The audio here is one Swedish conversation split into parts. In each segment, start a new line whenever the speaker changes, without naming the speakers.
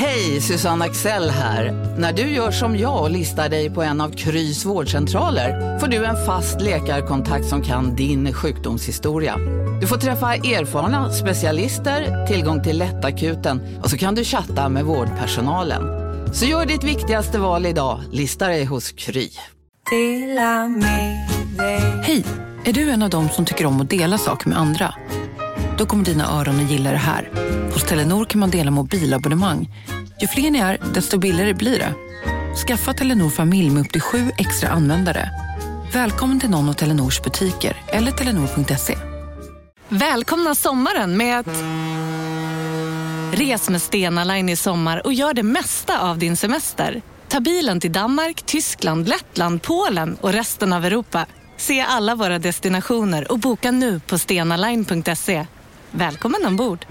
Hej, Susanne Axel här. När du gör som jag och listar dig på en av Krys vårdcentraler får du en fast läkarkontakt som kan din sjukdomshistoria. Du får träffa erfarna specialister, tillgång till lättakuten och så kan du chatta med vårdpersonalen. Så gör ditt viktigaste val idag, listar dig hos Kry.
Hej! Är du en av dem som tycker om att dela saker med andra? Då kommer dina öron att gilla det här. Hos Telenor kan man dela mobilabonnemang. Ju fler ni är, desto billigare blir det. Skaffa Telenor familj med upp till sju extra användare. Välkommen till någon av Telenors butiker eller telenor.se.
Välkomna sommaren med att... Res med Stena Line i sommar och gör det mesta av din semester. Ta bilen till Danmark, Tyskland, Lettland, Polen och resten av Europa. Se alla våra destinationer och boka nu på stenaline.se. Välkommen ombord!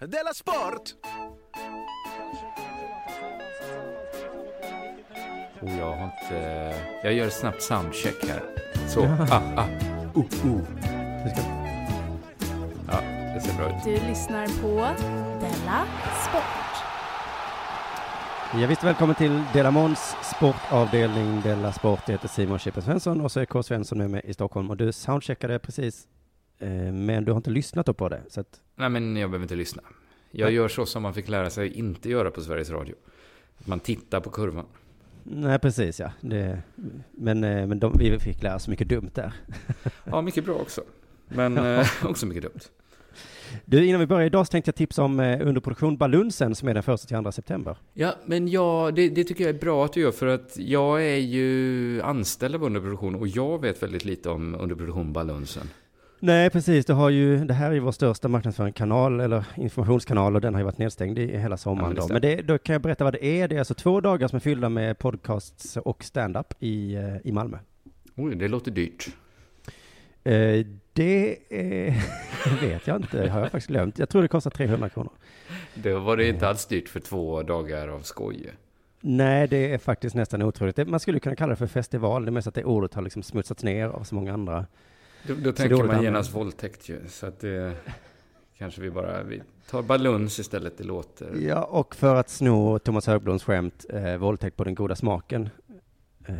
Della Sport!
Oh, jag har inte... Jag gör snabbt soundcheck här. Så, ah, ah, oh, oh. Ja, det ser bra ut.
Du lyssnar på Della Sport.
Ja, visst, välkommen till Dela Måns sportavdelning Della Sport. Jag heter Simon Chippen Svensson och så är K. Svensson med mig i Stockholm. Och du soundcheckade precis, eh, men du har inte lyssnat på det. Så att,
Nej, men jag behöver inte lyssna. Jag gör så som man fick lära sig inte göra på Sveriges Radio. Att man tittar på kurvan.
nej, precis ja. Det, men eh, men de, vi fick lära oss mycket dumt där.
Ja, mycket bra också. Men eh, också mycket dumt.
Du, innan vi börjar idag så tänkte jag tipsa om eh, underproduktion Balunsen som är den första till 2 september.
Ja, men jag, det, det tycker jag är bra att du gör för att jag är ju anställd av underproduktion och jag vet väldigt lite om underproduktion Balunsen.
Nej, precis. Det, har ju, det här är vår största marknadsföringskanal eller informationskanal och den har ju varit nedstängd i hela
Ja,
sommaren.
men stämmer.
Men det, då kan jag berätta vad det är. Det är alltså två dagar som är fyllda med podcasts och stand-up i, eh, i Malmö.
Oj, det låter dyrt.
Eh, det eh, vet jag inte, har jag faktiskt glömt. Jag tror det kostar 300 kronor.
Det var det inte alls dyrt för två dagar av skoj.
Nej, det är faktiskt nästan otroligt. Man skulle kunna kalla det för festival. Det är mest att det ordet har liksom smutsats ner av så många andra.
Då, då tänker man
använder-
genast våldtäkt ju. Så att det kanske vi bara, vi tar baluns istället, det låter.
Ja, och för att sno Thomas Högbloms skämt, eh, våldtäkt på den goda smaken, eh,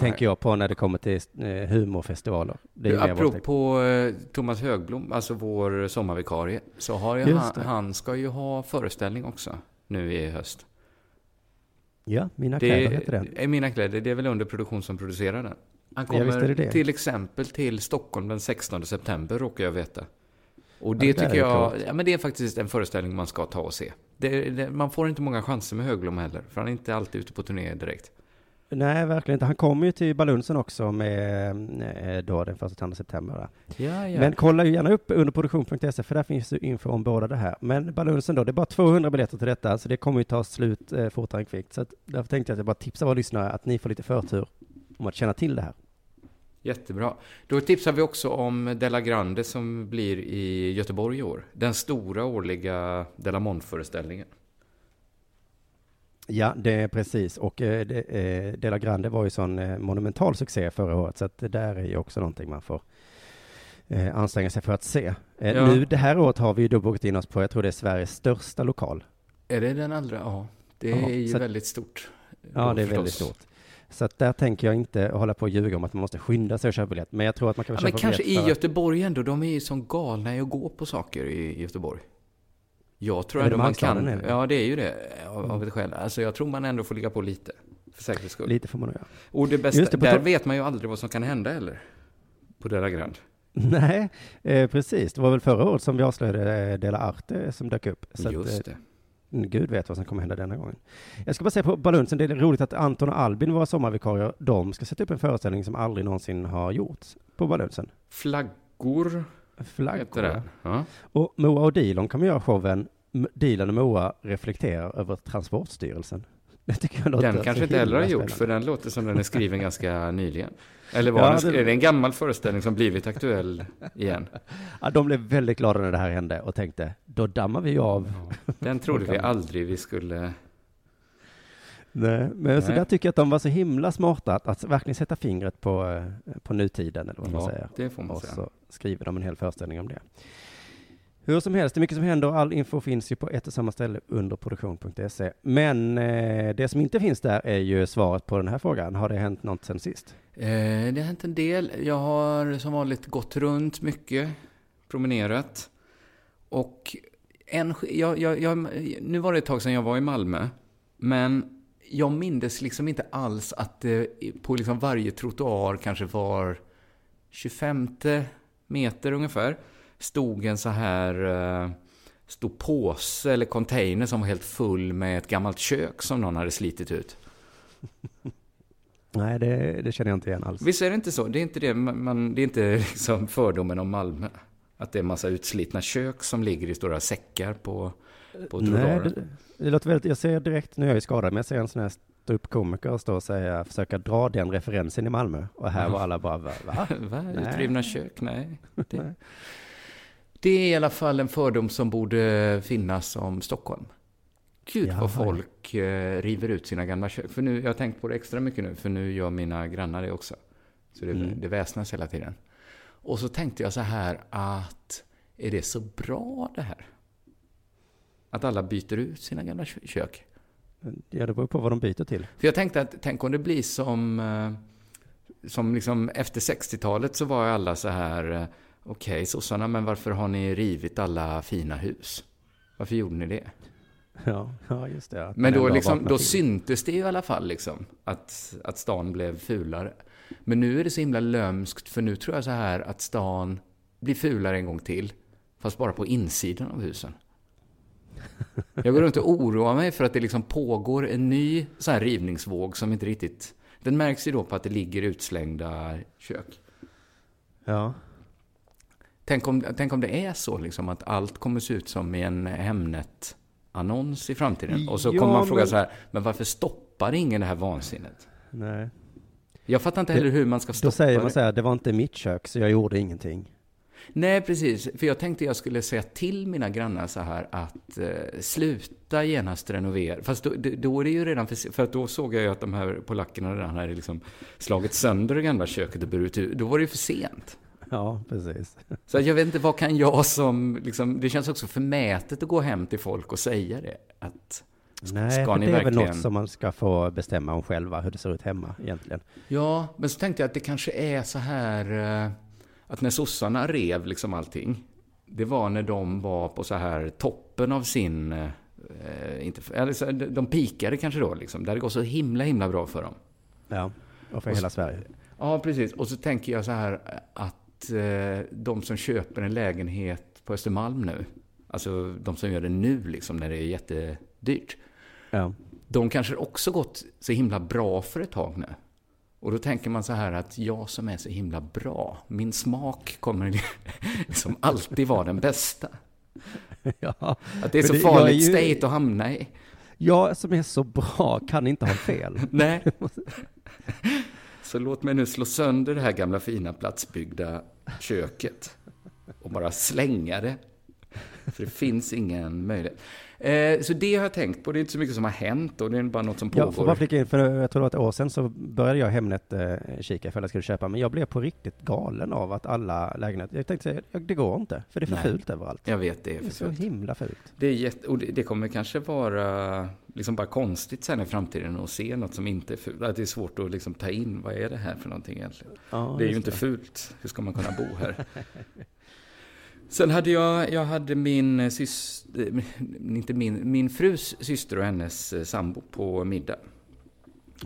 Tänker jag på när det kommer till eh, humorfestivaler. Det är
Du, apropå eh, Thomas Högblom, alltså vår sommarvikarie, så har ju han, han ska ju ha föreställning också nu i höst.
Ja, Mina
Det
kläder heter den.
är Mina kläder, det är väl under produktion som producerar den. Han kommer
det det.
till exempel till Stockholm den 16 september, råkar jag veta. Och det
Ja,
tycker jag, ja men det är faktiskt en föreställning man ska ta och se. Det, man får inte många chanser med Högblom heller, för han är inte alltid ute på turné direkt.
Nej, verkligen inte. Han kommer ju till Balunsen också med eh, då den första 2 september.
Ja, ja.
Men kolla ju gärna upp underproduktion.se för där finns ju info om båda det här. Men Balunsen då, det är bara 200 biljetter till detta, så det kommer ju ta slut eh, fortare än kvickt. Så att, därför tänkte jag att jag bara tipsar våra lyssnare att ni får lite förtur om att känna till det här.
Jättebra. Då tipsar vi också om Della Grande som blir i Göteborg i år. Den stora årliga Della Mont-föreställningen.
Ja, det är precis. Och eh, det, eh, Dela Grande var ju sån eh, monumental succé förra året, så att det där är ju också någonting man får eh, anstränga sig för att se. Eh,
Ja.
Nu, det här året har vi ju då bokat in oss på, jag tror det är Sveriges största lokal.
Är det den allra? Ja. Det
Ja,
är ju väldigt stort.
Ja, det är
förstås.
väldigt stort. Så att där tänker jag inte hålla på och ljuga om att man måste skynda sig och köpa biljett. Men jag tror att man kan
Ja,
köpa
men kanske
biljett
i Göteborg ändå. De är ju som galna i att gå på saker i Göteborg. Jag tror ändå
det
man kan.
är det.
Ja, det är ju det. Av, av ett skäl. Alltså jag tror man ändå får ligga på lite. För säkerhets skull.
Lite får man nog göra.
Och det bästa,
Just det,
där vet man ju aldrig vad som kan hända heller. På Della Grand.
Nej, eh, precis. Det var väl förra året som vi avslöjade eh, Dela Arte som dök upp. Så att,
Just
eh,
det.
Gud vet vad som kommer hända denna gången. Jag ska bara säga på Balunsen, det är roligt att Anton och Albin, våra sommarvikarier, de ska sätta upp en föreställning som aldrig någonsin har gjorts på Balunsen.
Flaggor
Flaggor.
det. Ja.
Och Moa och Dilon kommer göra showen Dilan och Moa reflekterar över Transportstyrelsen. Det tycker jag låter
Den
så
kanske inte heller har gjort, för den låter som den är skriven ganska nyligen. Eller var
Ja,
den,
det-
är det en gammal föreställning som blivit aktuell igen?
Ja, de blev väldigt glada när det här hände och tänkte, då dammar vi av.
Den trodde vi aldrig vi skulle...
Nej, men så
Nej.
där tycker jag att de var så himla smarta att, att verkligen sätta fingret på, eh, på nutiden, eller vad man
Ja,
säger.
det får man
Och
säga.
så skriver de en hel föreställning om det. Hur som helst, det är mycket som händer och all info finns ju på ett och samma ställe under produktion.se. Men eh, det som inte finns där är ju svaret på den här frågan. Har det hänt något sen sist?
Eh, det har hänt en del. Jag har som vanligt gått runt mycket, promenerat. Och en, jag, jag, jag, nu var det ett tag sedan jag var i Malmö, men jag mindes liksom inte alls att det på liksom varje trottoar kanske var 25 meter ungefär stod en så här eh, stor påse eller container som var helt full med ett gammalt kök som någon hade slitit ut.
Nej, det, det känner jag inte igen alls.
Visst är det inte så? Det är inte, det, man, det är inte liksom fördomen om Malmö. Att det är en massa utslitna kök som ligger i stora säckar på, på
Nej, det, det låter väldigt, jag ser direkt, nu är jag ju skadad, men jag ser en sån här ståuppkomiker stå och säga, försöka dra den referensen i Malmö. Och här var alla bara, va? va?
Va?
Nej.
Utrivna kök? Nej.
Nej.
Det, är i alla fall en fördom som borde finnas om Stockholm. Gud
Jaha.
vad folk eh, river ut sina gamla kök. För nu, jag har tänkt på det extra mycket nu, för nu gör mina grannar det också. Så det,
Mm.
det väsnas hela tiden. Och så tänkte jag så här att, är det så bra det här? Att alla byter ut sina gamla kö- kök.
Ja, det beror på vad de byter till.
För jag tänkte att, tänk om det blir som, eh, som liksom efter 60-talet så var alla så här, okej sossarna, men varför har ni rivit alla fina hus? Varför gjorde ni det?
Ja, ja just det.
Men då, liksom, då syntes det ju i alla fall liksom, att, att stan blev fulare. Men nu är det så himla lömskt, för nu tror jag så här att stan blir fulare en gång till, fast bara på insidan av husen. Jag går runt och oroar mig för att det liksom pågår en ny så här rivningsvåg som inte riktigt... Den märks ju då på att det ligger utslängda kök.
Ja,
Tänk om, tänk om det är så liksom att allt kommer se ut som i en Hemnet-annons i framtiden. Och så
Ja,
kommer man fråga
men-
så här, men varför stoppar ingen det här vansinnet?
nej.
Jag fattar inte heller hur man ska stoppa
Då säger man
det.
så här, det var inte mitt kök, så jag gjorde ingenting.
Nej, precis. För jag tänkte jag skulle säga till mina grannar så här att eh, sluta genast renovera. Fast då, då- är det ju redan för För att då såg jag ju att de här polackerna redan hade liksom slagit sönder det gamla köket och burit ut. Då var det ju för sent.
Ja, precis.
Så att jag vet inte, vad kan jag som, liksom, det känns också förmätet att gå hem till folk och säga det. Att,
Nej, det är väl
verkligen...
något som man ska få bestämma om själva, hur det ser ut hemma egentligen.
Ja, men så tänkte jag att det kanske är så här, eh, att när sossarna rev liksom allting, det var när de var på så här toppen av sin, eh, inte, eller så, de de pikade kanske då liksom, där det går så himla, himla bra för dem.
Ja, och för
Och
hela Sverige.
Ja, precis. Och så tänker jag så här att eh, de som köper en lägenhet på Östermalm nu, alltså de som gör det nu liksom när det är jättedyrt,
Ja.
de kanske också gått så himla bra för ett tag nu. Och då tänker man så här att jag som är så himla bra, min smak kommer liksom alltid vara den bästa.
ja.
Att det är så
det- jag är
farligt
ju-
state att hamna i.
Jag som är så bra kan inte ha fel.
Nej. Så låt mig nu slå sönder det här gamla fina platsbyggda köket och bara slänga det. För det finns ingen möjlighet. Eh, så det har jag tänkt på. Det är inte så mycket som har hänt och det är bara något som
Jag får bara
pågår.
flika in, för jag tror det var ett år sedan så började jag Hemnet eh, kika för att jag skulle köpa, men jag blev på riktigt galen av att alla lägenheter, jag tänkte säga, det går inte, för det är för
Nej.
fult överallt.
Jag vet, det är
Det är
för
så
fult.
himla fult.
Det, är jätte, och det, det kommer kanske vara liksom bara konstigt sen i framtiden att se något som inte är fult. Att det är svårt att liksom ta in, vad är det här för någonting egentligen?
Ja,
det är ju inte fult. Hur ska man kunna bo här? Sen hade jag, jag hade min syster, inte min, min frus syster och hennes eh, sambo på middag.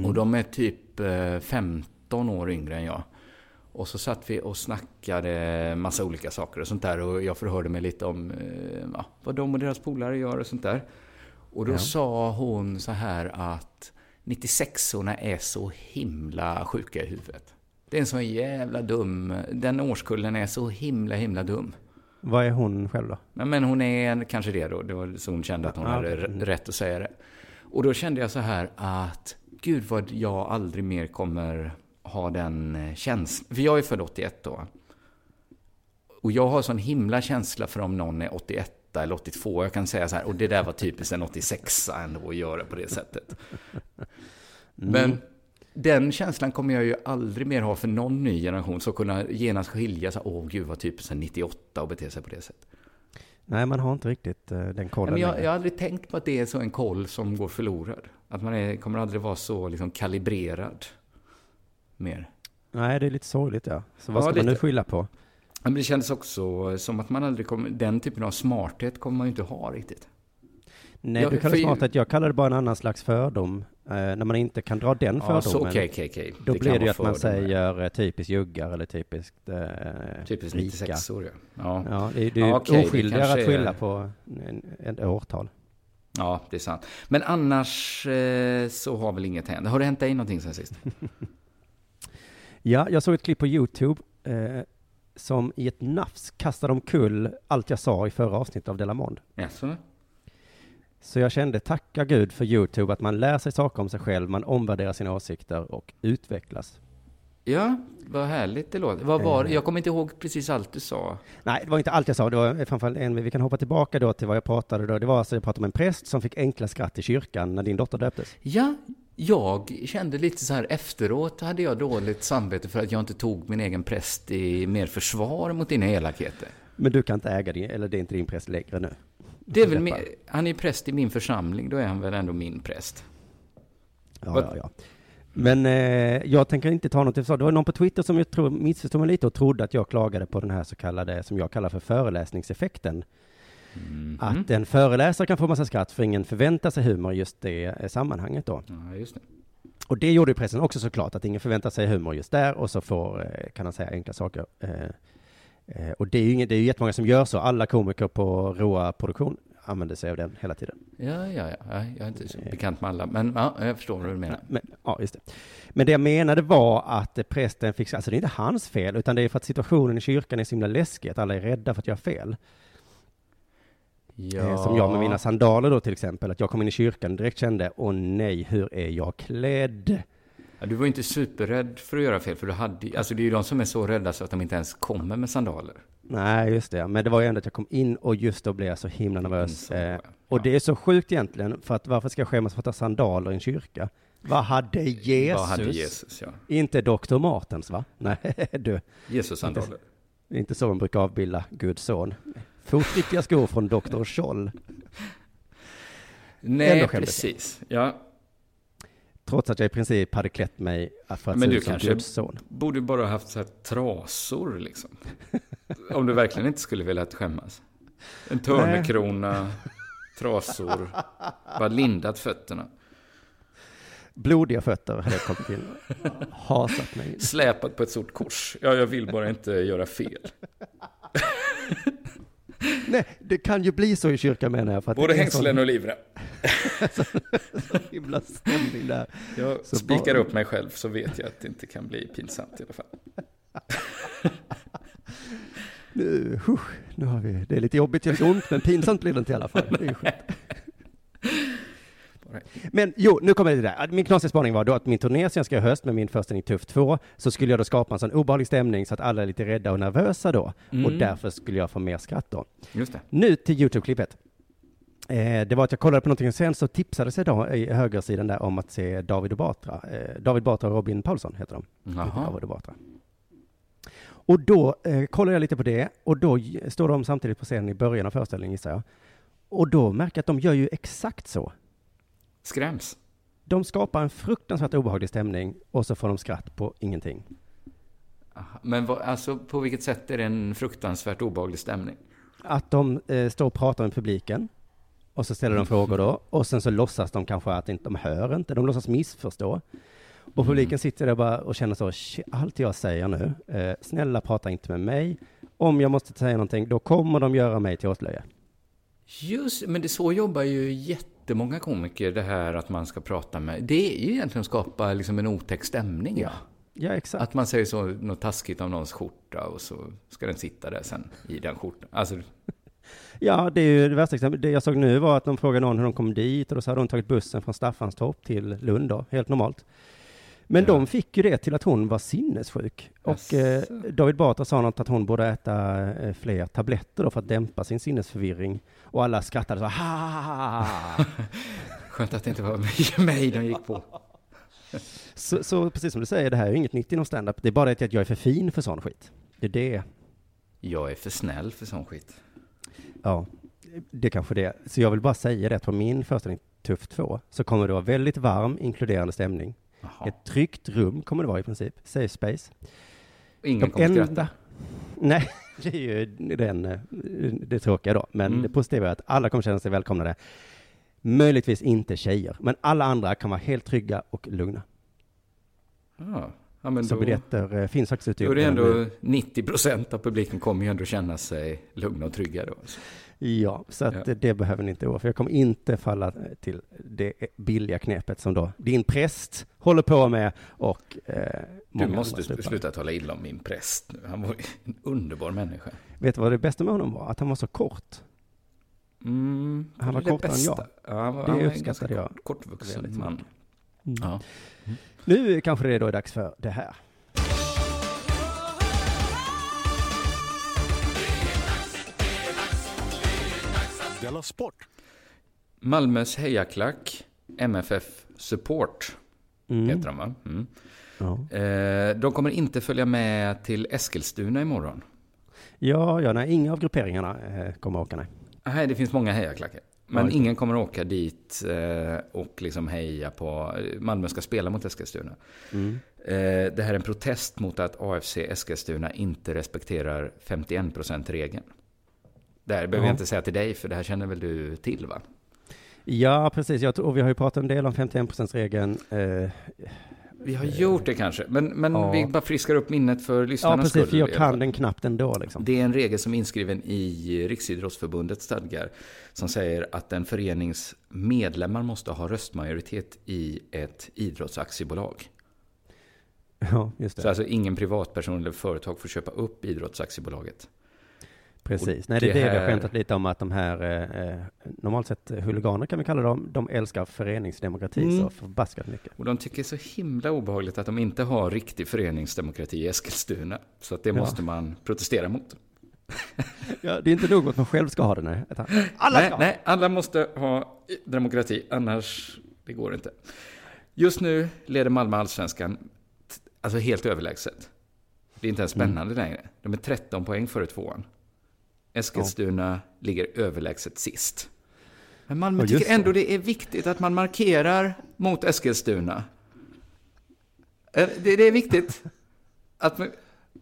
Och de är typ eh, 15 år yngre än jag. Och så satt vi och snackade massa olika saker och sånt där. Och jag förhörde mig lite om eh, ja, vad de och deras polare gör och sånt där. Och då
Ja.
sa hon så här att 96orna är så himla sjuka i huvudet. Det är en så jävla dum, den årskullen är så himla himla dum.
Vad är hon själv då?
Men, men hon är kanske det då, det var så hon kände att hon
Ja,
hade
okej. Mm.
rätt att säga det. Och då kände jag så här att, gud vad jag aldrig mer kommer ha den eh, känslan. För jag är född 81 då. Och jag har sån himla känsla för om någon är 81 eller 82. Jag kan säga så här, och det där var typiskt en 86 ändå att göra på det sättet.
Mm.
Men den känslan kommer jag ju aldrig mer ha för någon ny generation. Så kunna genast skilja sig. Åh gud vad typ här 98 och bete sig på det sättet.
Nej, man har inte riktigt eh, den
Nej,
kollen
men jag, jag har aldrig tänkt på att det är så en koll som går förlorad. Att man är, kommer aldrig vara så liksom kalibrerad mer.
Nej, det är lite sorgligt ja. Så vad
Ja,
ska man nu
lite.
skylla på?
Men det kändes också som att man aldrig kommer, den typen av smarthet kommer man ju inte ha riktigt.
Nej,
Ja,
du kallar
för-
det smarthet. Jag kallar det bara en annan slags fördom. Eh, när man inte kan dra den
Ja, så
fördomen,
okej, okej, okej.
då
Det
blir det ju att man säger eh, typiskt juggar eller typiskt eh,
Typiskt
rika.
96 år ja. ja.
Ja, det det är ju
Ja,
oskyldigare att skylla
är-
på en årtal.
Ja, det är sant. Men annars eh, så har väl inget hänt. Har det hänt dig någonting sen sist?
Ja, jag såg ett klipp på YouTube eh, som i ett nafs kastade omkull allt jag sa i förra avsnittet av Delamond.
Jaså?
Så jag kände, tacka Gud för YouTube, att man lär sig saker om sig själv, man omvärderar sina åsikter och utvecklas.
Ja, vad härligt det låter. Vad var
Eh.
Jag kommer inte ihåg precis allt du sa.
Nej, det var inte allt jag sa, det var framförallt en, vi kan hoppa tillbaka då till vad jag pratade då. Det var alltså, jag pratade med en präst som fick enkla skratt i kyrkan när din dotter döptes.
Ja, jag kände lite så här efteråt hade jag dåligt samvete för att jag inte tog min egen präst i mer försvar mot dina elakheter.
Men du kan inte äga din, eller det är inte din präst längre nu.
Det är väl min, han är präst i min församling, då är han väl ändå min präst.
Ja, ja, ja. Men eh, jag tänker inte ta något till försvar. Det var någon på Twitter som jag tror missförstod mig lite och trodde att jag klagade på den här så kallade, som jag kallar för föreläsningseffekten.
Mhm.
Att en föreläsare kan få massa skratt för ingen förväntar sig humor i just det eh, sammanhanget då.
Ja, just det.
Och det gjorde ju pressen också såklart, att ingen förväntar sig humor just där och så får, eh, kan han säga enkla saker. Eh, eh, och det är ju inget, det är ju jättemånga som gör så. Alla komiker på Roa Produktion använder sig av den hela tiden.
Ja, ja, ja. ja. Jag är inte så bekant med alla, men ja, jag förstår vad du menar.
Men, ja, just det. Men det jag menade var att prästen fick, alltså det är inte hans fel, utan det är för att situationen i kyrkan är så himla läskig, att alla är rädda för att göra fel. Eh, Som jag med mina sandaler då till exempel, att jag kom in i kyrkan och direkt kände, åh nej, hur är jag klädd?
Ja, du var ju inte superrädd för att göra fel, för du hade Alltså det är ju de som är så rädda så att de inte ens kommer med sandaler.
Nej, just det. Men det var ju ändå att jag kom in och just då blev jag så himla nervös.
Insåg
Eh,
jag.
och
Ja.
det är så sjukt egentligen, för att varför ska jag skämmas för att ha sandaler i en kyrka? Vad hade Jesus?
Vad hade Jesus, ja.
Inte Dr. Martens, va? Nej, du.
Jesus sandaler.
Det är inte så man brukar avbilda Guds son. Fotriktiga skor från Dr. Scholl.
Nej, precis. Ja,
Trots att jag i princip hade klätt mig för att
Men
se
du
ut som Guds son.
borde bara ha haft så här trasor liksom. Om du verkligen inte skulle vilja skämmas. En törnekrona, trasor, bara lindat fötterna.
Blodiga fötter hade jag kommit och hasat mig.
Släpat på ett stort kors. Ja, jag vill bara inte göra fel.
Nej, det kan ju bli så i kyrkan menar jag.
Både
sån
hängslen och livrem.
Himla stämning där.
Jag
Så
spikar
bara-
upp mig själv så vet jag att det inte kan bli pinsamt i alla fall.
Nu, huh, nu har vi, det är lite jobbigt, det gör ont, men pinsamt blir det inte i alla fall. Det är skönt. Men jo, nu kommer det där. Min knasiga spaning var då att min turné som jag ska göra i höst med min föreställning Tuff 2, så skulle jag då skapa en sån obehaglig stämning så att alla är lite rädda och nervösa då. Och
Mm.
därför skulle jag få mer skratt då.
Just det.
Nu till YouTube-klippet. Eh, det var att jag kollade på någonting sen så tipsades jag då i högersidan där om att se David och Batra. Eh, David Batra och Robin Paulsson heter de. David och Batra. Och då eh, kollade jag lite på det och då står de samtidigt på scenen i början av föreställningen gissar jag. Och då märker jag att de gör ju exakt så.
Skräms.
De skapar en fruktansvärt obehaglig stämning och så får de skratt på ingenting.
Aha. Men vad, alltså, på vilket sätt är det en fruktansvärt obehaglig stämning?
Att de eh, står och pratar med publiken och så ställer de frågor då och sen så låtsas de kanske att inte, de hör inte, de låtsas missförstå. Och publiken sitter där bara och känner så, "Shit, allt jag säger nu, eh, snälla prata inte med mig. Om jag måste säga någonting, då kommer de göra mig till åtlöje.
Just men det så jobbar ju jättemånga komiker, det här att man ska prata med. Det är ju egentligen att skapa liksom en otäck stämning. Ja.
Ja, exakt.
Att man säger så, något taskigt om någons skjorta och så ska den sitta där sen i den skjortan. Alltså,
Ja, det är ju det värsta exemplet. Det jag såg nu var att de frågade någon hur de kom dit och då så hade hon tagit bussen från Staffanstorp till Lund då, helt normalt. Men
Ja.
de fick ju det till att hon var sinnessjuk. Och eh. David Batra sa något att hon borde äta eh, fler tabletter då för att dämpa sin sinnesförvirring. Och alla skrattade så ha.
skönt att det inte var mig de gick på.
Så, så precis som du säger, det här är ju inget nytt inom standup. Det är bara det att jag är för fin för sån skit. Det är det.
Jag är för snäll för sån skit.
Ja, det kanske det. Så jag vill bara säga det att på min föreställning Tuff 2 så kommer det vara väldigt varm, inkluderande stämning.
Jaha.
Ett tryggt rum kommer det vara i princip. Safe space.
Ingen
De
kommer
enda-
skratta.
Nej, det är ju den, eh, det tråkiga då. Men
Mm.
det positiva är att alla kommer känna sig välkomnade. Möjligtvis inte tjejer, men alla andra kan vara helt trygga och lugna.
Ja. Ja, men
Så
då,
biljetter eh, finns faktiskt ute i
då är det ändå 90 procent av publiken kommer ju ändå känna sig lugna och trygga då.
Ja, så att
Ja.
det behöver ni inte oroa för jag kommer inte falla till det billiga knepet som då din präst håller på med och eh,
Du måste sluta tala illa om min präst nu. Han var en underbar människa.
Vet du vad det bästa med honom var? Att han var så kort.
Mm,
Han var
det
kortare än
bästa.
jag.
Ja, han var,
Det
han var en ganska
jag
kort, kortvuxen man.
mycket.
Ja.
Nu kanske det då är dags för det här.
Della Sport!
Malmös hejaklack, MFF Support,
Mm.
heter de va? Mm.
Ja.
Eh, de kommer inte följa med till Eskilstuna imorgon.
ja, ja, nej, inga av grupperingarna eh, kommer åka, nej.
Nej, det finns många hejaklackar. Men ingen kommer åka dit eh, och liksom heja på... Malmö ska spela mot Eskilstuna.
Mm.
Eh, det här är en protest mot att AFC Eskilstuna inte respekterar 51%-regeln. Det här behöver
Ja.
jag inte säga till dig, för det här känner väl du till va?
Ja, precis. Jag tror, och vi har ju pratat en del om 51%-regeln. Eh,
Vi har gjort det kanske, men, men
Ja.
vi bara friskar upp minnet för
ja,
lyssnarnas
precis,
skull.
för jag
i alla fall.
kan den knappt ändå liksom.
Det är en regel som är inskriven i Riksidrottsförbundets stadgar som säger att en förenings medlemmar måste ha röstmajoritet i ett idrottsaktiebolag.
Ja, just
Så
det.
alltså ingen privatperson eller företag får köpa upp idrottsaktiebolaget.
Precis. Nej, det är
det
det vi har skämtat lite om att de här, eh, eh, normalt sett huliganer kan vi kalla dem, de älskar föreningsdemokrati
Mm.
så förbaskat mycket.
Och de tycker så himla obehagligt att de inte har riktig föreningsdemokrati i Eskilstuna. Så att det
Ja.
måste man protestera mot.
Ja, det är inte nog med att man själv ska ha det, nej. Alla
nej,
ska
nej, alla måste ha demokrati, annars det går inte. Just nu leder Malmö allsvenskan, alltså helt överlägset. Det är inte ens spännande längre. De är 13 poäng före tvåan. Eskilstuna ligger överlägset sist. Men Malmö
Ja,
tycker ändå det är viktigt att man markerar mot Eskilstuna. Eh, Det, det är viktigt att,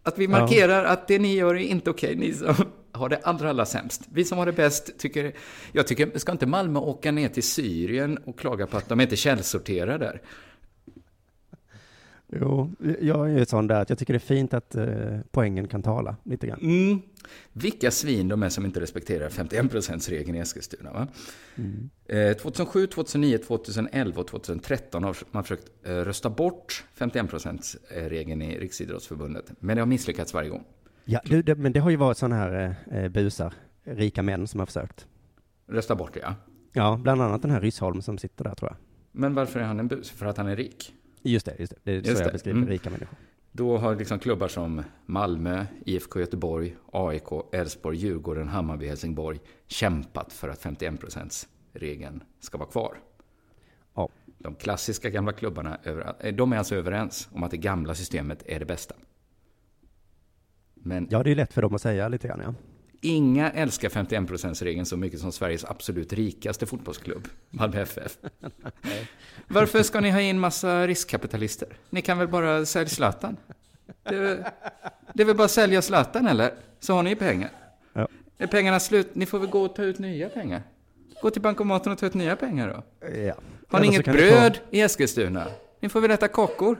att vi markerar att det ni gör är inte okej, ni som har det allra, allra sämst. Vi som har det bäst tycker... Jag tycker, ska inte Malmö åka ner till Syrien och klaga på att de inte källsorterar där?
Jo, jag är ju sån där att jag tycker det är fint att eh, poängen kan tala lite grann.
Mm. Vilka svin de är som inte respekterar 51%-regeln i Eskilstuna. Va? Eh, 2007, 2009, 2011 och 2013 har man försökt eh, rösta bort 51%-regeln i Riksidrottsförbundet. Men det har misslyckats varje gång.
Ja, du, det, men det har ju varit sådana här eh, busar, rika män som har försökt.
Rösta bort det, ja.
Ja, bland annat den här Ryssholm som sitter där tror jag.
Men varför är han en bus? För att han är rik?
Just det, just det. Det är
Just
så
det,
jag beskriver
mm.
rika människor.
Då har liksom klubbar som Malmö, IFK Göteborg, AIK, Elfsborg, Djurgården, Hammarby, Helsingborg kämpat för att 51%-regeln ska vara kvar.
Ja.
De klassiska gamla klubbarna, eh, de är alltså överens om att det gamla systemet är det bästa. Men
Ja, det är lätt för dem att säga lite grann, ja.
Inga älskar 51%-regeln så mycket som Sveriges absolut rikaste fotbollsklubb, Malmö FF. Varför ska ni ha in massa riskkapitalister? Ni kan väl bara sälja Zlatan? Det är, väl- det är väl bara att sälja Zlatan eller? Så har ni pengar.
Ja.
Är pengarna slut? Ni får väl gå och ta ut nya pengar. Gå till bankomaten och ta ut nya pengar då.
ja.
Har ni inget
ni ta-
bröd i Eskilstuna? Ni får väl äta kakor.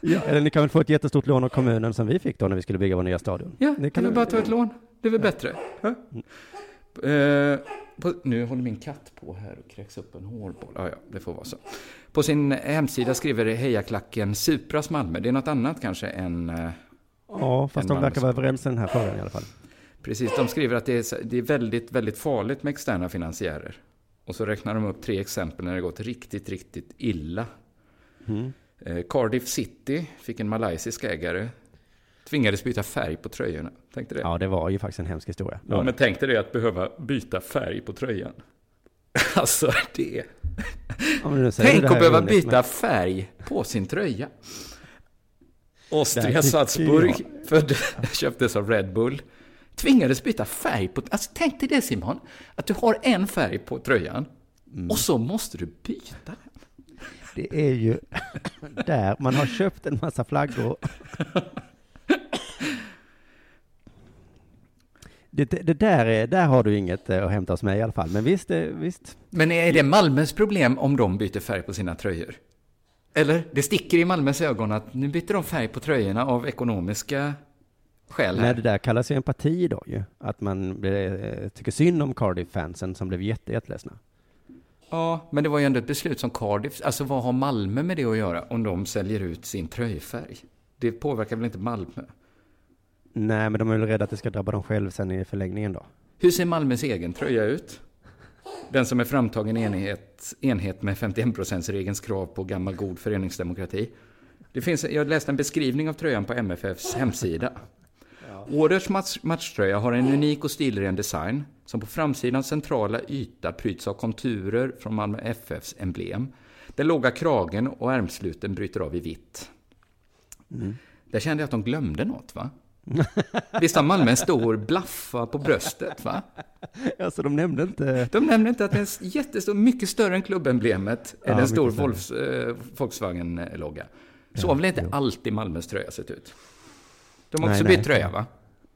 Ja, eller ni kan väl få ett jättestort lån av kommunen som vi fick då när vi skulle bygga vår nya stadion.
Ja,
Det
kan
du-
bara ta ett lån? Det är väl bättre? Ja. Eh, på, nu håller min katt på här och kräks upp en hårboll. Ja, ja, det får vara så. På sin hemsida skriver hejaklacken Supras Malmö. Det är något annat kanske än... eh,
Ja, fast
En
de verkar vara överens i den här frågan i alla fall.
Precis, de skriver att det är, det är väldigt, väldigt farligt med externa finansiärer. Och så räknar de upp tre exempel när det gått riktigt, riktigt illa.
Mm.
Eh, Cardiff City fick en malaysisk ägare. Tvingades byta färg på tröjorna. Tänkte det?
Ja, det var ju faktiskt en hemsk historia.
Ja, men tänk dig det att behöva byta färg på tröjan. Alltså, det...
Säger
Tänk att behöva byta färg på sin tröja. Austria Salzburg, född, köptes av Red Bull. Tvingades byta färg på... Alltså tänk dig det Simon, att du har en färg på tröjan
Mm.
och så måste du byta.
Det är ju där man har köpt en massa flaggor. Det, det, där, är, där har du inget eh, att hämta hos mig i alla fall. Men visst, eh, visst.
Men är det Malmös problem om de byter färg på sina tröjor? Eller? Det sticker i Malmös ögon att nu byter de färg på tröjorna av ekonomiska skäl
Nej, det där kallas ju empati då ju. Att man eh, tycker synd om Cardiff-fansen som blev jätte, jätteledsna.
Ja, men det var ju ändå ett beslut som Cardiff... Alltså vad har Malmö med det att göra om de säljer ut sin tröjfärg? Det påverkar väl inte Malmö?
Nej, men de är väl rädda att det ska drabba dem själv sen i förlängningen då.
Hur ser Malmös egen tröja ut? Den som är framtagen i enhet, enhet med 51%-regelns krav på gammal god föreningsdemokrati. Det finns, jag läste en beskrivning av tröjan på MFFs hemsida. Årets match, matchtröja har en unik och stilren design som på framsidans centrala yta pryds av konturer från Malmö FFs emblem. Den låga kragen och ärmsluten bryter av i vitt. Där kände jag att de glömde något, va? Visst har Malmö en stor blaffa på bröstet, va?
Alltså de nämnde inte...
De nämner inte att den är jättestor, mycket större än klubbemblemet,
Ja,
är en stor. Volks, eh, Volkswagen-logga. Så har väl inte alltid Malmös tröja sett ut? De har
Nej,
också
nej.
bytt tröja, va?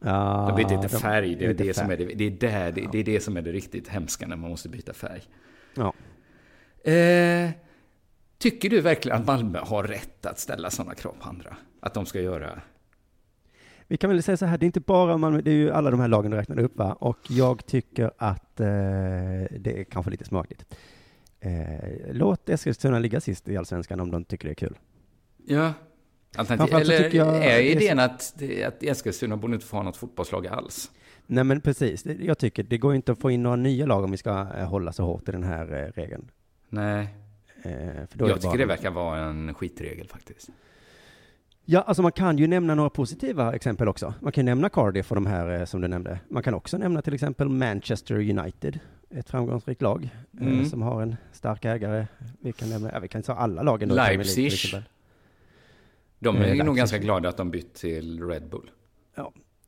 Ja,
De byter inte
de-
färg, det är det, som är
färg.
det, det, är där, det, det är det som är det riktigt hemska när man måste byta färg.
Ja.
Eh, tycker du verkligen att Malmö har rätt att ställa sådana krav på andra? Att de ska göra...
Vi kan väl säga så här, det är inte bara Malmö, det är ju alla de här lagen du räknade upp va? Och jag tycker att eh, det är kanske lite smakligt. Eh, låt Eskilstuna ligga sist i Allsvenskan om de tycker det är kul.
Ja. Alternativ, eller
tycker jag
är
det
idén att, det- att Eskilstuna borde inte få ha något fotbollslag alls?
Nej men precis, Det- jag tycker det går inte att få in några nya lag om vi ska eh, hålla så hårt i den här eh, regeln.
Nej,
Eh,
jag tycker
bara-
det verkar vara en skitregel faktiskt.
Ja, alltså man kan ju nämna några positiva exempel också. Man kan nämna Cardiff och de här som du nämnde. Man kan också nämna till exempel Manchester United, ett framgångsrikt lag
Mm.
som har en stark ägare. Vi kan nämna, ja, vi kan ta alla lagen
Leipzig. De
Eh,
är nog
Leipzig.
ganska glada att de bytt till Red Bull.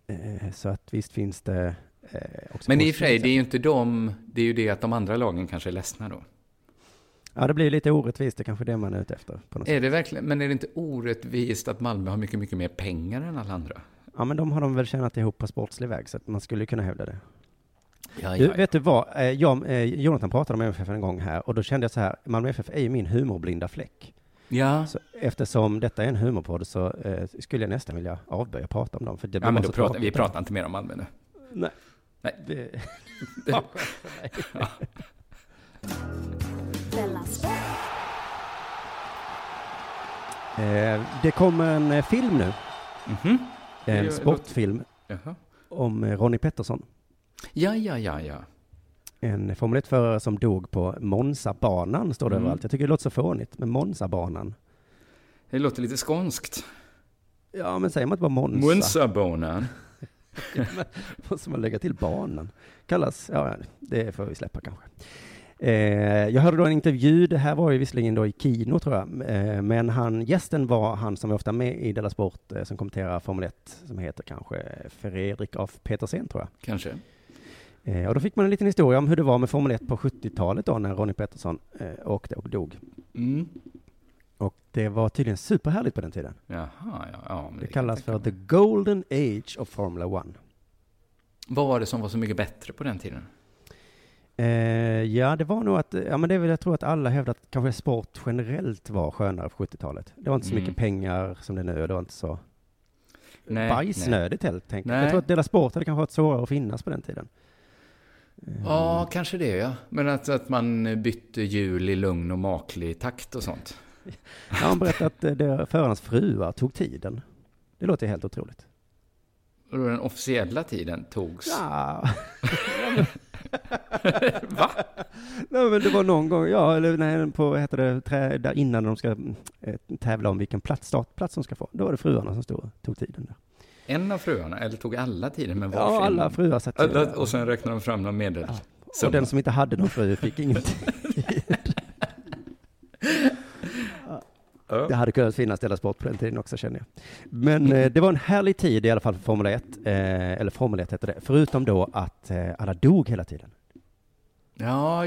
Eh, Så att visst finns det eh, också
Men i och för sig, det är ju inte de, det är ju det att de andra lagen kanske är ledsna då.
Ja, det blir lite orättvist, det är kanske det man är ute efter. På något sätt.
Är det verkligen, men är det inte orättvist att Malmö har mycket, mycket mer pengar än alla andra?
Ja, men de har de väl tjänat ihop på sportslig väg, så att man skulle kunna hävda det.
Ja,
Du, vet du vad? Jag, Jonathan pratade om MFF en gång här och då kände jag så här, Malmö FF är ju min humorblinda fläck.
Ja,
Så eftersom detta är en humorpodd så eh, skulle jag nästan vilja avböja prata om dem. För det
ja men då pratar, vi pratar inte mer om Malmö nu.
Nej.
Nej.
Det, eh, det kommer en eh, film nu,
Mhm.
en sportfilm
Jaha.
om eh, Ronnie Pettersson.
Ja, ja, ja, ja.
En Formel 1-förare som dog på Monza-banan, står det
Mm.
överallt. Jag tycker det låter så fånigt med Monza-banan.
Det låter lite skånskt.
Ja, men säger man inte bara Monza?
Munsabonen.
Måste man lägga till banan? Kallas, ja, det får vi släppa kanske. Eh, jag hörde då en intervju, det här var ju visserligen då i Kino tror jag, eh, men han, gästen var han som är ofta med i Della Sport eh, som kommenterar Formel 1, som heter kanske Fredrik af Petersen tror jag.
Kanske.
Eh, och då fick man en liten historia om hur det var med Formel 1 på 70-talet då när Ronnie Pettersson eh, åkte och dog.
Mm.
Och det var tydligen superhärligt på den tiden.
Jaha, ja. ja
Det
kan
kallas för the golden age of Formula 1.
Vad var det som var så mycket bättre på den tiden?
Eh, ja, det var nog att, ja men det är väl, jag tror att alla hävdar att kanske sport generellt var skönare på 70-talet. Det var inte så
Mm.
mycket pengar som det är nu och det var inte så
Nej,
bajsnödigt helt enkelt.
Nej.
Jag tror att Dela Sport hade kanske varit svårare att finnas på den tiden.
Ja, kanske det ja. Men att, att man bytte hjul i lugn och maklig takt och sånt.
Han berättade att det, förarnas fruar tog tiden. Det låter helt otroligt.
Och den officiella tiden togs.
Ja.
Va?
Nej, men det var någon gång, ja, eller nej, på, vad heter det, trä, där innan de ska eh, tävla om vilken plats, startplats de ska få. Då var det fruarna som stod tog tiden där
en av fruarna, eller tog alla tiden med varsin?
Ja, alla fruar satt
alla, Och sen räknade de fram någon medel. Ja.
Och Som. den som inte hade någon fru fick ingenting. Det hade kunnat finnas deras sport på den tiden också känner jag. Men eh, det var en härlig tid i alla fall för Formel 1, eh, eller Formel 1 heter det, förutom då att eh, alla dog hela tiden.
Ja.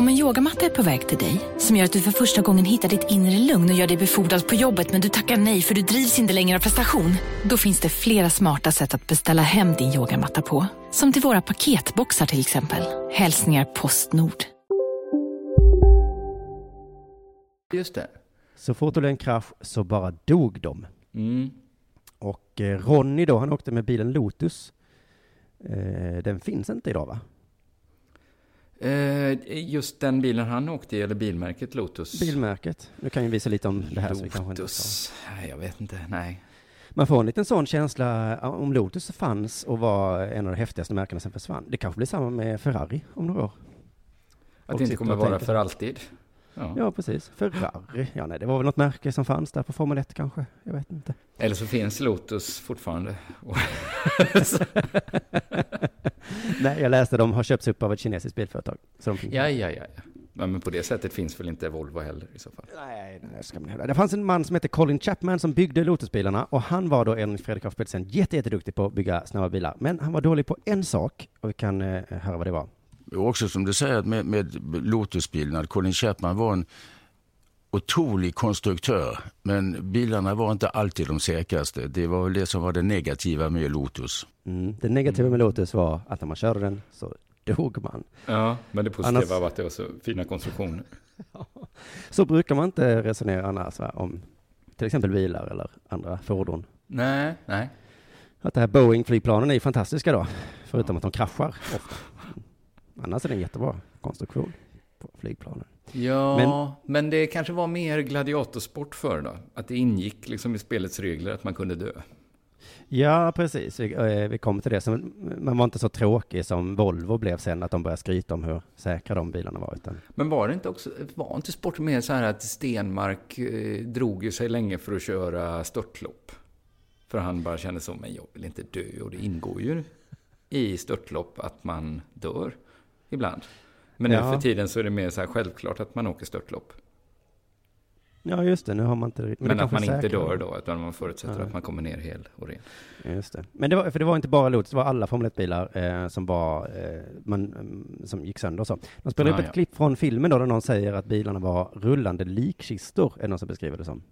Om en yogamatta är på väg till dig, som gör att du för första gången hittar ditt inre lugn och gör dig befordrad på jobbet men du tackar nej för du drivs inte längre av prestation. Då finns det flera smarta sätt att beställa hem din yogamatta på. Som till våra paketboxar till exempel. Hälsningar Postnord.
just det.
Så fort det blev en krasch så bara dog de.
Mm.
Och eh, Ronny då, han åkte med bilen Lotus. Eh, den finns inte idag va?
Eh, just den bilen han åkte i, eller bilmärket Lotus?
Bilmärket. Nu kan jag visa lite om det här så vi inte tar.
Lotus. Jag vet inte. Nej.
Man får en liten sån känsla om Lotus fanns och var en av de häftigaste märkena som försvann. Det kanske blir samma med Ferrari om några år.
Att det inte kommer vara
tänker.
för alltid. Ja.
Ja, precis. Ferrari. Ja, nej, det var väl något märke som fanns där på Formel 1 kanske. Jag vet inte.
Eller så finns Lotus fortfarande.
nej, jag läste de har köpts upp av ett kinesiskt bilföretag. Så de finns
ja, ja, ja. Men på det sättet finns väl inte Volvo heller i så fall.
Nej, det ska man hävda. Det fanns en man som hette Colin Chapman som byggde Lotusbilarna och han var då enligt Fredrik af Petersen jätte, jätteduktig på att bygga snabba bilar. Men han var dålig på en sak och vi kan eh, höra vad det var.
Och också som du säger med, med Lotusbilen, att Colin Chapman var en otrolig konstruktör. Men bilarna var inte alltid de säkraste. Det var väl det som var det negativa med Lotus.
Mm. Det negativa med Lotus var att när man körde den så dog man.
Ja, men det positiva
Annars-
var att det var så fina konstruktioner.
Så brukar man inte resonera annars va? om till exempel bilar eller andra fordon.
Nej, nej.
Att det här Boeing-flygplanen är fantastiska då, förutom att de kraschar ofta. Annars är det en jättebra konstruktion på flygplanen.
Ja, men, det kanske var mer gladiatorsport för då. Att det ingick liksom i spelets regler att man kunde dö.
Ja, precis. Vi, eh, vi kommer till det. Så man var inte så tråkig som Volvo blev sen, att de började skryta om hur säkra de bilarna var. Utan,
Men var det inte också, var inte sport mer så här att Stenmark eh, drog ju sig länge för att köra störtlopp? För han bara kände så, men jag vill inte dö. Och det ingår ju i störtlopp att man dör ibland. Men nu
Ja.
för tiden så är det mer så här självklart att man åker störtlopp.
ja, just det. Nu har man inte.
Men,
det
att man inte dör då, utan man förutsätter
Ja.
att man kommer ner hel och ren.
Just det. Men det var, för det var inte bara Lotus, det var alla Formel 1-bilar eh, som var, eh, man, mm, som gick sönder och så. De spelade
Ja,
upp ett
ja.
klipp från filmen då, där någon säger att bilarna var rullande likkistor, är det någon som beskriver det som.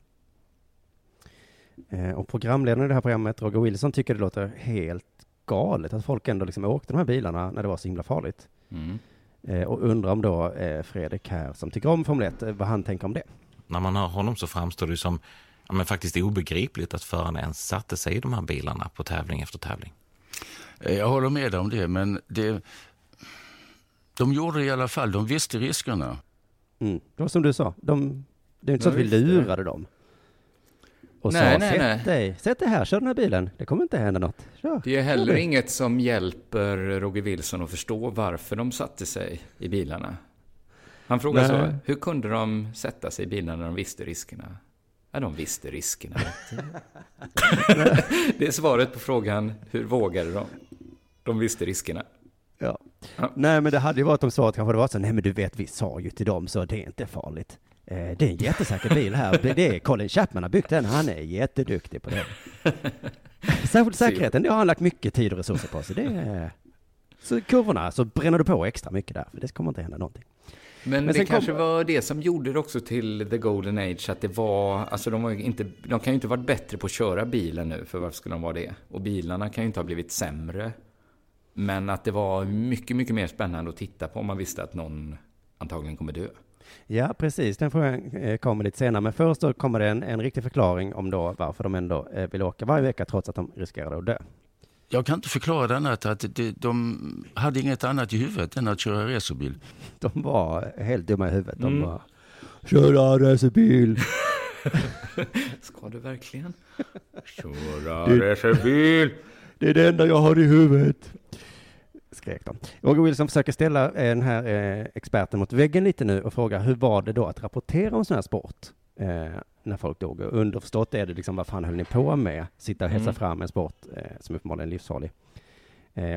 Eh, och programledaren i det här programmet, Roger Wilson, tycker det låter helt galet att folk ändå liksom åkte de här bilarna när det var så himla farligt.
Mm.
Eh, och undrar om då eh, Fredrik här, som tycker om Formel 1, eh, vad han tänker om det.
När man hör honom så framstår det som ja, men faktiskt obegripligt att förarna ens satte sig i de här bilarna på tävling efter tävling.
Eh, Jag håller med dig om det, men det, de gjorde det i alla fall. De visste riskerna.
Mm. Det var som du sa, de, det är inte så att vi lurade dem. Och
Nej,
sa,
nej,
sätt
nej.
dig, sätt dig här, kör den här bilen, det kommer inte hända något. Kör,
Det är heller inget som hjälper Roger Wilson att förstå varför de satte sig i bilarna. Han frågar så, hur kunde de sätta sig i bilarna när de visste riskerna? Ja, de visste riskerna. det är svaret på frågan, hur vågade de? De visste riskerna.
Ja.
Ja.
Nej, men det hade ju varit om svaret kanske det var så, nej men du vet, vi sa ju till dem så det är inte farligt. Eh, det är en jättesäker bil här, det är Colin Chapman har byggt den, han är jätteduktig på det. Särskilt säkerheten, det har han lagt mycket tid och resurser på, så det är... Så kurvorna, så bränner du på extra mycket där, för det kommer inte hända någonting.
Men,
Men
det kanske
kom-
var det som gjorde det också till the golden age, att det var, alltså de, var inte, de kan ju inte varit bättre på att köra bilen nu, för varför skulle de vara det? Och bilarna kan ju inte ha blivit sämre Men att det var mycket, mycket mer spännande att titta på om man visste att någon antagligen kommer dö.
Ja, precis. Den frågan eh, kommer lite senare. Men först då kommer det en, en riktig förklaring om då varför de ändå eh, vill åka varje vecka trots att de riskerar att dö.
Jag kan inte förklara det annat att de, de hade inget annat i huvudet än att köra racerbil.
De var helt dumma i huvudet. De
Mm.
var köra racerbil.
Ska du verkligen? Köra racerbil!
Det är det enda jag har i huvudet. Skrek de. Roger Wilson försöker ställa eh, den här eh, experten mot väggen lite nu och fråga hur var det då att rapportera om sån här sport? Eh, när folk dog. Och underförstått är det liksom vad fan höll ni på med? Sitta och hetsa
Mm.
fram en sport som uppenbarligen är livsfarlig.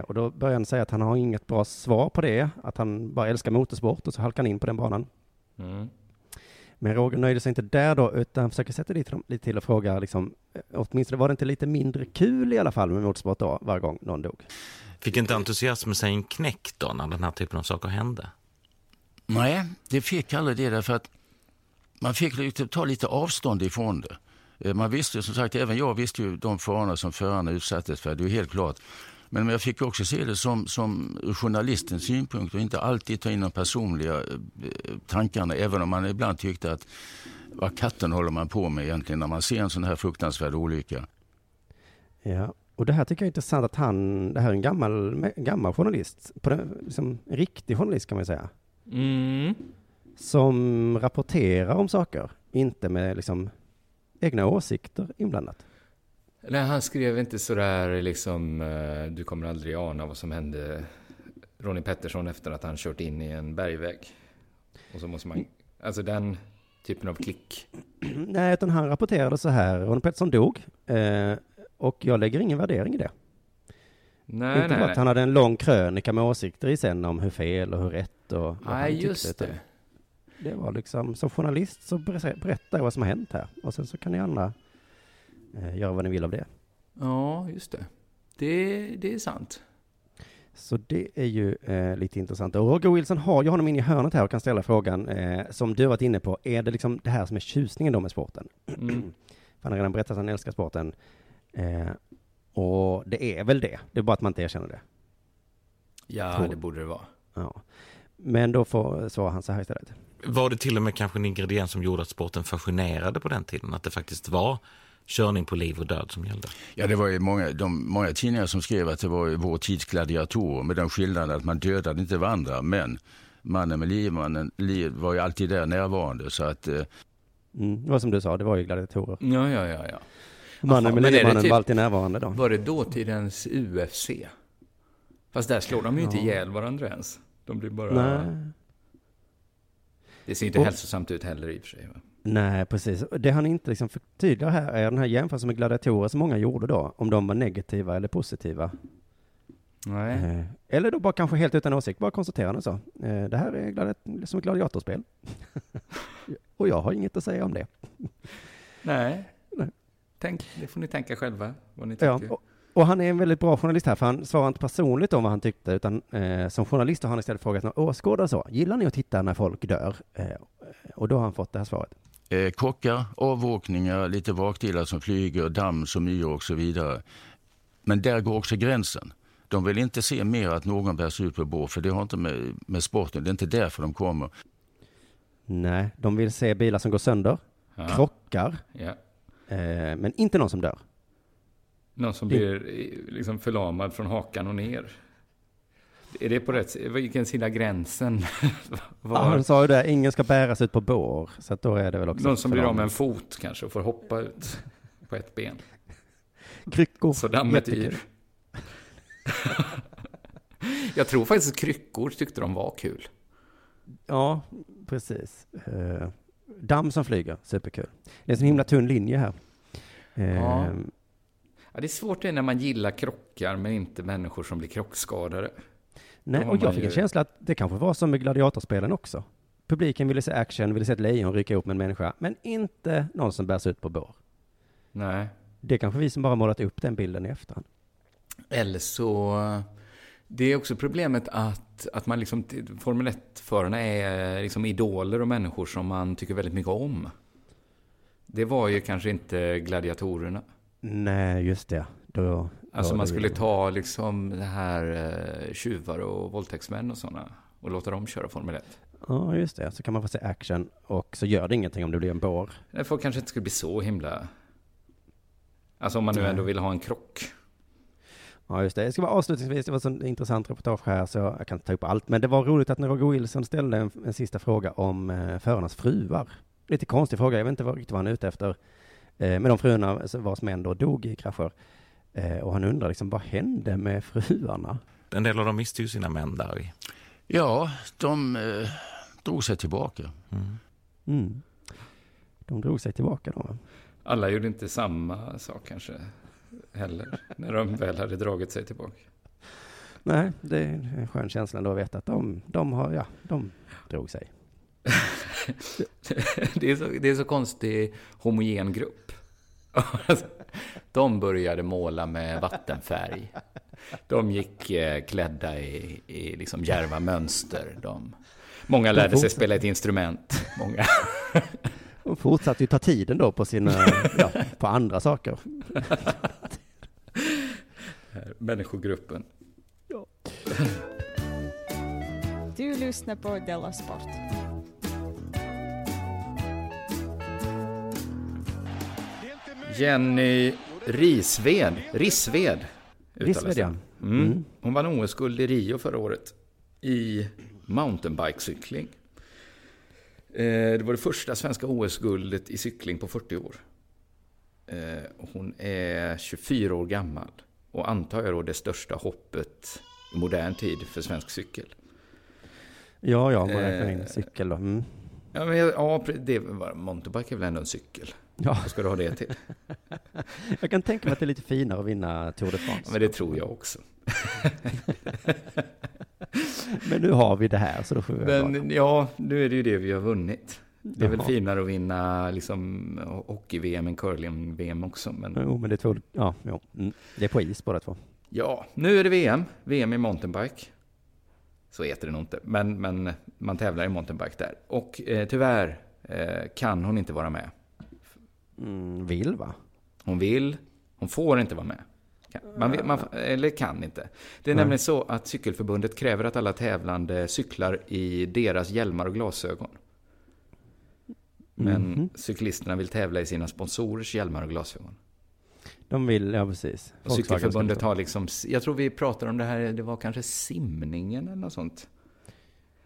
Och då börjar han säga att han har inget bra svar på det. Att han bara älskar motorsport och så halkar han in på den banan.
Mm.
Men Roger nöjde sig inte där då, utan försöker sätta dit dem lite till och fråga liksom, åtminstone var det inte lite mindre kul i alla fall med motorsport då, varje gång någon dog?
Fick inte entusiasmen sig en knäck då när den här typen av saker hände?
Nej, det fick aldrig det därför att man fick lite- ta lite avstånd ifrån det. Eh, Man visste ju, som sagt, även jag visste ju de farorna som förarna utsattes för, det är helt klart. Men jag fick också se det som, som ur journalistens synpunkt och inte alltid ta in de personliga eh, tankarna, även om man ibland tyckte att vad katten håller man på med egentligen när man ser en sån här fruktansvärd olycka.
Ja, och det här tycker jag är intressant att han, det här är en gammal, gammal journalist, på den, liksom, en riktig journalist kan man säga,
Mm.
som rapporterar om saker, inte med liksom egna åsikter inblandat.
Nej, han skrev inte sådär liksom, eh, du kommer aldrig ana vad som hände Ronnie Pettersson efter att han kört in i en bergvägg. Och så måste man, alltså den typen av klick.
Nej, utan han rapporterade så här, Ronny Pettersson dog, eh, och jag lägger ingen värdering i det.
Nej,
inte
nej,
bara att han hade en lång krönika med åsikter i sen om hur fel och hur rätt och vad han
Nej,
tyckte,
just
utan
det.
Det var liksom, som journalist så ber- berättar jag vad som har hänt här. Och sen så kan ni andra eh, göra vad ni vill av det.
Ja, just det. Det, det är sant.
Så det är ju eh, lite intressant. Och Roger Wilson har ju honom in i hörnet här och kan ställa frågan, eh, som du varit inne på, är det liksom det här som är tjusningen då med sporten?
Mm.
Han har redan berättat att han älskar sporten. Eh, och det är väl det, det är bara att man inte erkänner det.
Ja,
Tror-
det borde det vara.
Ja. Men då får, svarar han så här istället.
Var det till och med kanske en ingrediens som gjorde att sporten fascinerade på den tiden? Att det faktiskt var körning på liv och död som gällde?
Ja, det var ju många, de, många tidningar som skrev att det var vår tids gladiatorer med den skillnaden att man dödade inte varandra, men mannen med livmannen liv var ju alltid där närvarande. Så att, eh,
Mm, det var som du sa, det var ju gladiatorer.
Ja, ja, ja, ja.
Mannen med livmannen
typ-
var alltid närvarande då.
Var det dåtidens UFC? Fast där slår de ju inte
Ja.
ihjäl varandra ens. De blir bara...
Nej.
Det ser inte
Och-
hälsosamt ut heller i och för sig. Va?
Nej, precis. Det han inte liksom förtydligar här är den här jämförelsen med gladiatorer som många gjorde då, om de var negativa eller positiva.
Nej.
Eh, eller då bara kanske helt utan åsikt, bara konstaterande så. Eh, det här är gladi- som ett gladiatorspel. och jag har inget att säga om det.
Nej. Tänk, det får ni tänka själva, vad ni
Ja,
tycker.
och, och han är en väldigt bra journalist här, för han svarar inte personligt om vad han tyckte, utan eh, som journalist har han istället frågat några åskådare så. Gillar ni att titta när folk dör? Eh, och då har han fått det här svaret.
eh, kockar, avåkningar, lite vakdelar som flyger, damm som myror och så vidare. Men där går också gränsen. De vill inte se mer att någon bärs ut på bår, för det har inte med, med sporten, det är inte därför de kommer.
Nej, de vill se bilar som går sönder,
Ja.
krockar,
Ja.
Eh, men inte någon som dör.
Någon som blir eh, liksom förlamad från hakan och ner. Är det på rätt Vilken sida gränsen? var?
Ja, han sa ju det, ingen ska bäras ut på bår, så då är det väl också
Någon som blir av med en fot kanske och får hoppa ut på ett ben.
Kryckor,
Så dammet
jättekul.
Jag tror faktiskt kryckor tyckte de var kul.
Ja, precis. Damm som flyger, superkul. Det är en så himla tunn linje här.
Ja. Ja, det är svårt det när man gillar krockar men inte människor som blir krockskadade.
Nej, och jag fick
ju-
en känsla att det kanske var som med gladiatorspelen också. Publiken ville se action, ville se ett lejon ryka ihop med en människa, men inte någon som bärs ut på bår.
Nej.
Det är kanske vi som bara målat upp den bilden i efterhand.
Eller så... Det är också problemet att, att man liksom... Formel 1-förarna är liksom idoler och människor som man tycker väldigt mycket om. Det var ju kanske inte gladiatorerna.
Nej, just det. Då,
Alltså man skulle ta liksom det här eh, tjuvar och våldtäktsmän och sådana och låta dem köra Formel 1.
Ja, just det. Så kan man få se action och så gör det ingenting om det blir en bår.
Nej, Folk kanske inte skulle bli så himla... Alltså om man nu
Nej.
ändå vill ha en krock.
Ja, just det. Jag ska bara avslutningsvis, det var så intressant reportage här så jag kan inte ta upp allt. Men det var roligt att när Roger Wilson ställde en, en sista fråga om eh, förarnas fruar. Lite konstig fråga, jag vet inte vad, riktigt vad han är ute efter. Eh, med de fruarna vars män då dog i krascher. Eh, och han undrar liksom, vad hände med fruarna?
En del av dem miste ju sina män där.
Ja, de eh, drog sig tillbaka.
Mm. De drog sig tillbaka då.
Alla gjorde inte samma sak kanske heller. när de väl hade dragit sig tillbaka.
Nej, det är en skön känsla då att veta att de, de har, ja, de drog sig.
det, är så, det är så konstig homogen grupp. De började måla med vattenfärg. De gick eh, klädda i, i liksom djärva mönster. De, många
De
lärde sig spela ett instrument. Många.
De fortsatte ju ta tiden då på sina, ja, på andra saker.
Människogruppen.
Du lyssnar på Della Sport.
Jenny Risved. Rissved. det.
ja.
Mm.
Mm.
Hon vann OS-guld i Rio förra året. I mountainbikecykling. Eh, Det var det första svenska OS-guldet i cykling på 40 år. Eh, Hon är 24 år gammal. Och antar jag då det största hoppet i modern tid för svensk cykel.
Ja, ja, man räknar
Eh,
in cykel då. Mm.
Ja, men, ja det var, mountainbike är väl ändå en cykel?
Ja.
Vad ska du ha det till?
Jag kan tänka mig att det är lite finare att vinna Tour de France.
Ja, men det tror jag också.
Men nu har vi det här, så då får vi.
Men ja, nu är det ju det vi har vunnit. Det är väl
Jaha.
finare att vinna liksom, hockey-VM än curling-VM också. Men
Jo, men det är två, ja, jo. Mm. Det är på is båda två.
ja, nu är det VM. VM i mountainbike. Så heter det nog inte, men, men man tävlar i mountainbike där. Och eh, tyvärr eh, kan hon inte vara med.
Mm, vill va?
Hon vill, hon får inte vara med. Man, man, eller kan inte. Det är
Nej.
nämligen så att Cykelförbundet kräver att alla tävlande cyklar i deras hjälmar och glasögon. Men
Mhm.
cyklisterna vill tävla i sina sponsorers hjälmar och glasögon.
De vill, ja precis.
Och Cykelförbundet har liksom, jag tror vi pratade om det här, det var kanske simningen eller något sånt.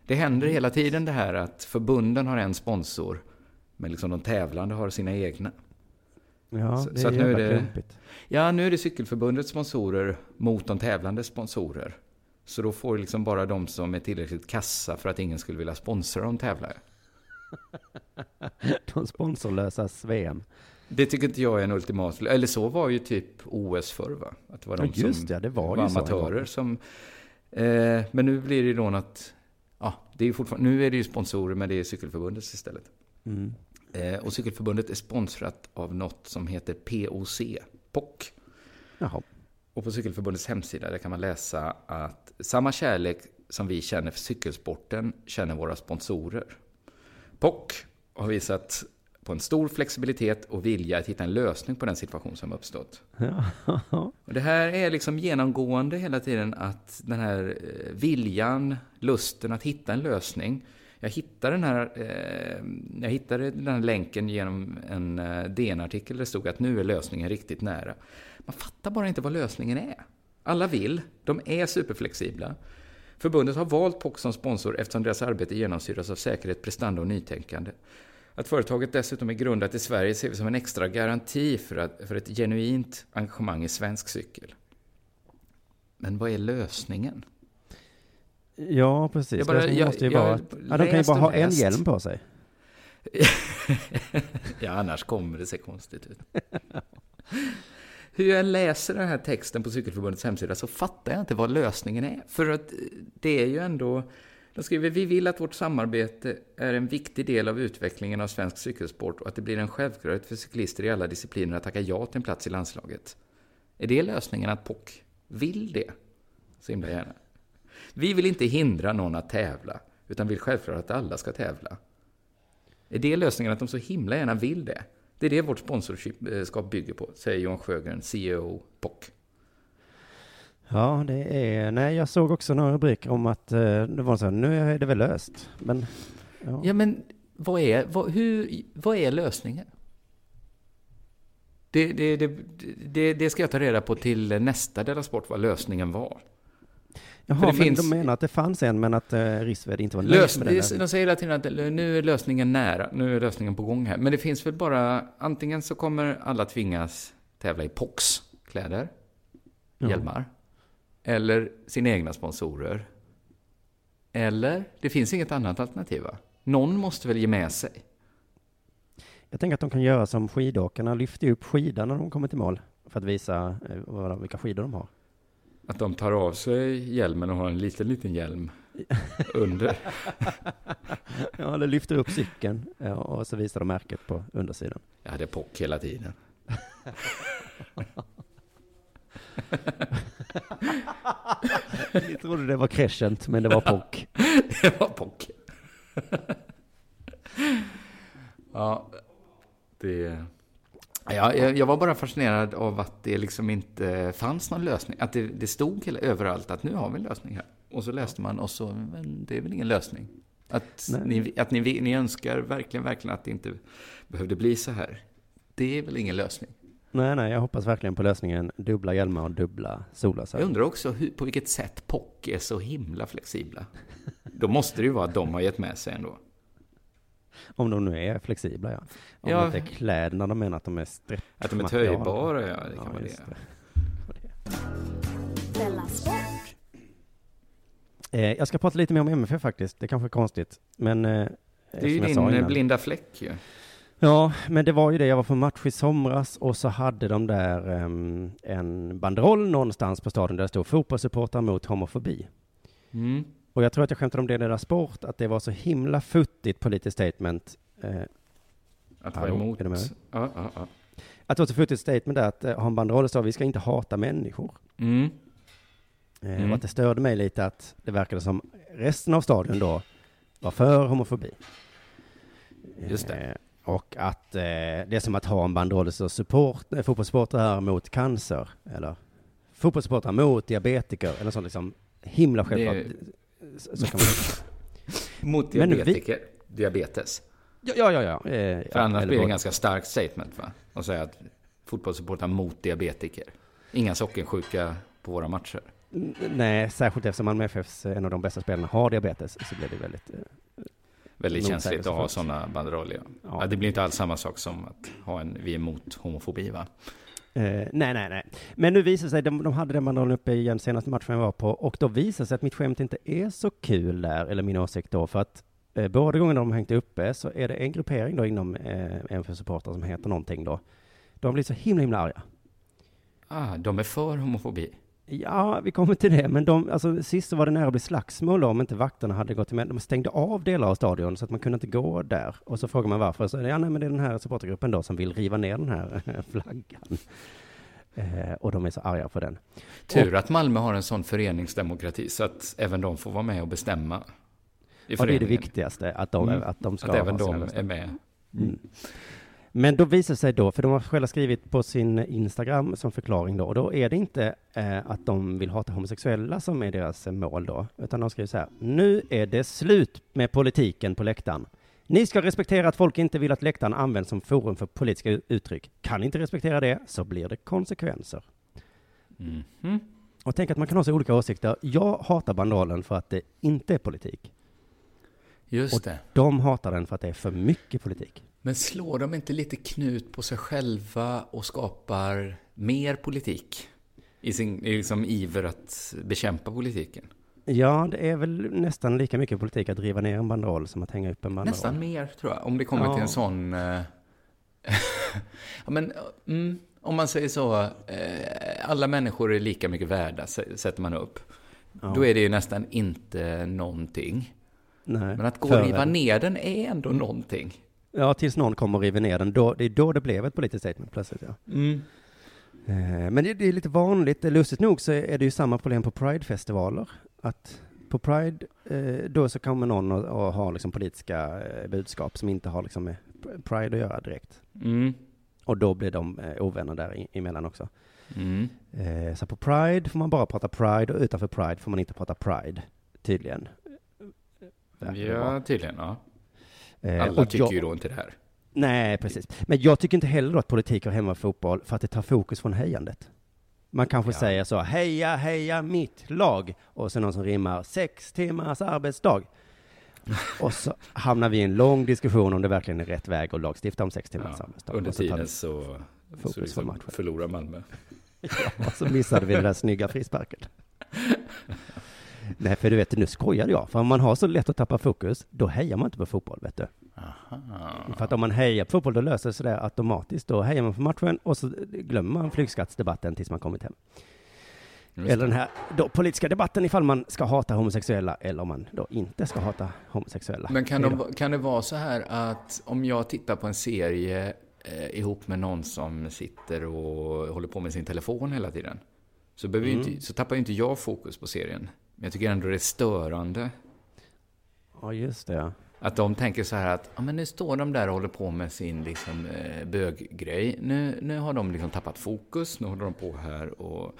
Det händer hela tiden det här att förbunden har en sponsor, men liksom de tävlande har sina egna.
Ja,
Så-
det
så
är
att nu är det-
klumpigt.
Ja, nu är det Cykelförbundets sponsorer mot de tävlande sponsorer. Så då får liksom bara de som är tillräckligt kassa för att ingen skulle vilja sponsra de tävlare.
De sponsorlösas VM.
Det tycker inte jag är en ultimat... Eller så var ju typ OS förr va? Att det var de
Ja,
som
det, det var en
amatörer som... Eh, men nu blir det ju då något... Ja, det är fortfarande... Nu är det ju sponsorer, men det är Cykelförbundets istället.
Mm.
Eh, och Cykelförbundet är sponsrat av något som heter POC, POC.
Jaha.
Och på Cykelförbundets hemsida där kan man läsa att samma kärlek som vi känner för cykelsporten känner våra sponsorer. POC har visat på en stor flexibilitet och vilja att hitta en lösning på den situation som uppstått.
Ja.
Och det här är liksom genomgående hela tiden att den här eh, viljan, lusten att hitta en lösning. Jag hittade den här, eh, jag hittade den här länken genom en eh, DN-artikel där det stod att nu är lösningen riktigt nära. Man fattar bara inte vad lösningen är. Alla vill, de är superflexibla. Förbundet har valt POC som sponsor eftersom deras arbete genomsyras av säkerhet, prestanda och nytänkande. Att företaget dessutom är grundat i Sverige ser vi som en extra garanti för, att, för ett genuint engagemang i svensk cykel. Men vad är lösningen?
Ja, precis.
Jag bara-
Lösningen
jag-
måste ju
jag
vara att, ja, de kan ju bara ha en hjälm på sig.
ja, annars kommer det se konstigt ut. Hur jag läser den här texten på Cykelförbundets hemsida så fattar jag inte vad lösningen är. För att eh, det är ju ändå... De skriver vi vill att vårt samarbete är en viktig del av utvecklingen av svensk cykelsport och att det blir en självklarhet för cyklister i alla discipliner att tacka ja till en plats i landslaget. Är det lösningen att POC vill det? Så himla gärna. Vi vill inte hindra någon att tävla, utan vill självklart att alla ska tävla. Är det lösningen att de så himla gärna vill det? Det är det vårt sponsorskap bygger på, säger Johan Sjögren, CEO POC.
Ja, det är, nej jag såg också några rubriker om att eh, det var så här, nu är det väl löst. Men, ja.
Ja, men vad är, vad, hur, vad är lösningen? Det, det, det, det, det ska jag ta reda på till nästa Della Sport, vad lösningen var.
Jaha,
För det
men
finns-
de menar att det fanns en, men att eh, Rissved inte var nöjd
Lös,
med den.
de säger hela tiden att nu är lösningen nära, nu är lösningen på gång här. Men det finns väl bara, antingen så kommer alla tvingas tävla i POX-kläder,
Ja.
hjälmar, eller sina egna sponsorer. Eller, det finns inget annat alternativ va? Någon måste väl ge med sig?
Jag tänker att de kan göra som skidåkarna, lyfter upp skidan när de kommer till mål. För att visa eh, vilka skidor de har.
Att de tar av sig hjälmen och har en liten, liten hjälm under.
ja, eller lyfter upp cykeln och så visar de märket på undersidan.
Jag hade POC hela tiden.
Ni trodde det var crescent, men det var POC.
det var POC. ja, det... Ja, jag, jag var bara fascinerad av att det liksom inte fanns någon lösning. Att det, det stod hela, överallt att nu har vi en lösning här. Och så läste man och så, men det är väl ingen lösning. Att,
Nej.
ni, att ni, ni önskar verkligen, verkligen att det inte behövde bli så här. Det är väl ingen lösning.
Nej, nej, jag hoppas verkligen på lösningen dubbla hjälmar och dubbla solglasögon.
Jag undrar också hur, på vilket sätt POC är så himla flexibla. Då måste det ju vara att de har gett med sig ändå.
Om de nu är flexibla, ja. Om
Ja.
det inte är kläderna de menar att de är.
Att de är töjbara, ja, det kan vara
just
det.
Sport.
Eh, jag ska prata lite mer om MFF faktiskt. Det kanske är konstigt, men... Eh,
Det är ju din eh,
innan.
blinda fläck ju.
Ja, men det var ju det. Jag var på match i somras och så hade de där ehm, en banderoll någonstans på stadion där det stod fotbollssupportrar mot homofobi.
Mm.
Och jag tror att jag skämtade om det i deras sport, att det var så himla futtigt politiskt statement. Eh,
Att vara emot.
är?
Ja, ja, ja.
Att det var så futtigt statement där att eh, ha en banderoll står vi ska inte hata människor.
Mm.
Eh,
Mm.
Och att det störde mig lite att det verkade som resten av stadion då var för homofobi.
Just det.
Eh, och att eh, det är som att ha en banderoll så support, eh, fotbollssupportrar mot cancer, eller fotbollssupportrar mot diabetiker, eller sånt liksom himla självklart.
Det-
Så, kan man
Mot
Men vi-
diabetiker. Diabetes.
Ja, ja, ja. ja. Eh,
För
ja,
annars blir det en ganska starkt statement va? Att säga att fotbollssupportrar mot diabetiker. Inga sockersjuka på våra matcher.
Nej, särskilt eftersom Malmö FFs en av de bästa spelarna har diabetes så blir det väldigt... Eh,
Väldigt känsligt att ha sådana banderoller. Ja.
Ja,
det blir inte alls samma sak som att ha en vi är emot homofobi va?
Eh, nej, nej, nej. Men nu visar det sig, de, de hade den banderollen uppe igen senaste matchen jag var på, och då visar det sig att mitt skämt inte är så kul där, eller min åsikt då, för att eh, båda gångerna de hängt uppe så är det en gruppering då inom eh, MFF Supportrar som heter någonting då. De blir så himla, himla arga.
Ah, de är för homofobi.
Ja, vi kommer till det, men de, alltså sist så var det nära att bli slagsmål om inte vakterna hade gått med. De stängde av delar av stadion så att man kunde inte gå där. Och så frågar man varför, så ja nej men det är den här supportergruppen då som vill riva ner den här flaggan. Eh, och de är så arga på den.
Tur att Malmö har en sån föreningsdemokrati så att även de får vara med och bestämma. I
Ja, det är det viktigaste, att de,
Mm.
att de ska
Att även de är med.
Mm. Men då visar det sig då, för de har själva skrivit på sin Instagram som förklaring då, och då är det inte eh, att de vill hata homosexuella som är deras eh, mål då, utan de skriver så här, nu är det slut med politiken på läktaren. Ni ska respektera att folk inte vill att läktaren används som forum för politiska uttryck. Kan ni inte respektera det, så blir det konsekvenser.
Mhm.
Och tänk att man kan ha så olika åsikter. Jag hatar banderollen för att det inte är politik.
Just
och
det.
de hatar den för att det är för mycket politik.
Men slår de inte lite knut på sig själva och skapar mer politik? I sin i liksom iver att bekämpa politiken?
Ja, det är väl nästan lika mycket politik att riva ner en banderoll som att hänga upp en banderoll.
Nästan mer, tror jag. Om det kommer
Ja.
till en sån... eh, ja, men, mm, om man säger så, eh, alla människor är lika mycket värda, sätter man upp.
Ja.
Då är det ju nästan inte någonting.
Nej,
Men att gå och riva ner den är ändå någonting.
Ja, tills någon kommer och river ner den. Då, det är då det blev ett politiskt statement plötsligt, ja.
Mm.
Eh, Men det, det är lite vanligt, lustigt nog så är det ju samma problem på Pride-festivaler. Att på Pride, eh, då så kommer någon och, och har liksom politiska eh, budskap som inte har liksom med Pride att göra direkt.
Mm.
Och då blir de ovänner där i- emellan också.
Mm.
Så på Pride får man bara prata Pride och utanför Pride får man inte prata Pride, tydligen.
Ja, tydligen. Ja.
Eh,
Alla
och
tycker
jag-
ju då inte det här.
Nej, precis. Men jag tycker inte heller att politik hör hemma fotboll för att det tar fokus från hejandet. Man kanske
Ja.
säger så, heja, heja mitt lag, och så någon som rimmar sex timmars arbetsdag. och så hamnar vi i en lång diskussion om det verkligen är rätt väg att lagstifta om sex timmars
Ja.
arbetsdag.
Under
så
tiden så,
fokus
så
från
liksom förlorar Malmö.
Ja, och så missade vi den där snygga frisparken. Nej, för du vet, nu skojar jag. För om man har så lätt att tappa fokus, då hejar man inte på fotboll, vet du. För att om man hejar på fotboll, då löser det sig det automatiskt. Då hejar man på matchen och så glömmer man flygskattsdebatten tills man kommit hem.
Just
Eller den här då, politiska debatten ifall man ska hata homosexuella eller om man då inte ska hata homosexuella.
Men kan, de, kan det vara så här att om jag tittar på en serie eh, ihop med någon som sitter och håller på med sin telefon hela tiden, så,
Mm.
inte, så tappar ju inte jag fokus på serien. Men jag tycker ändå det är störande
Ja, just det.
att de tänker så här att ja, men nu står de där och håller på med sin liksom, eh, böggrej. Nu, nu har de liksom tappat fokus. Nu håller de på här och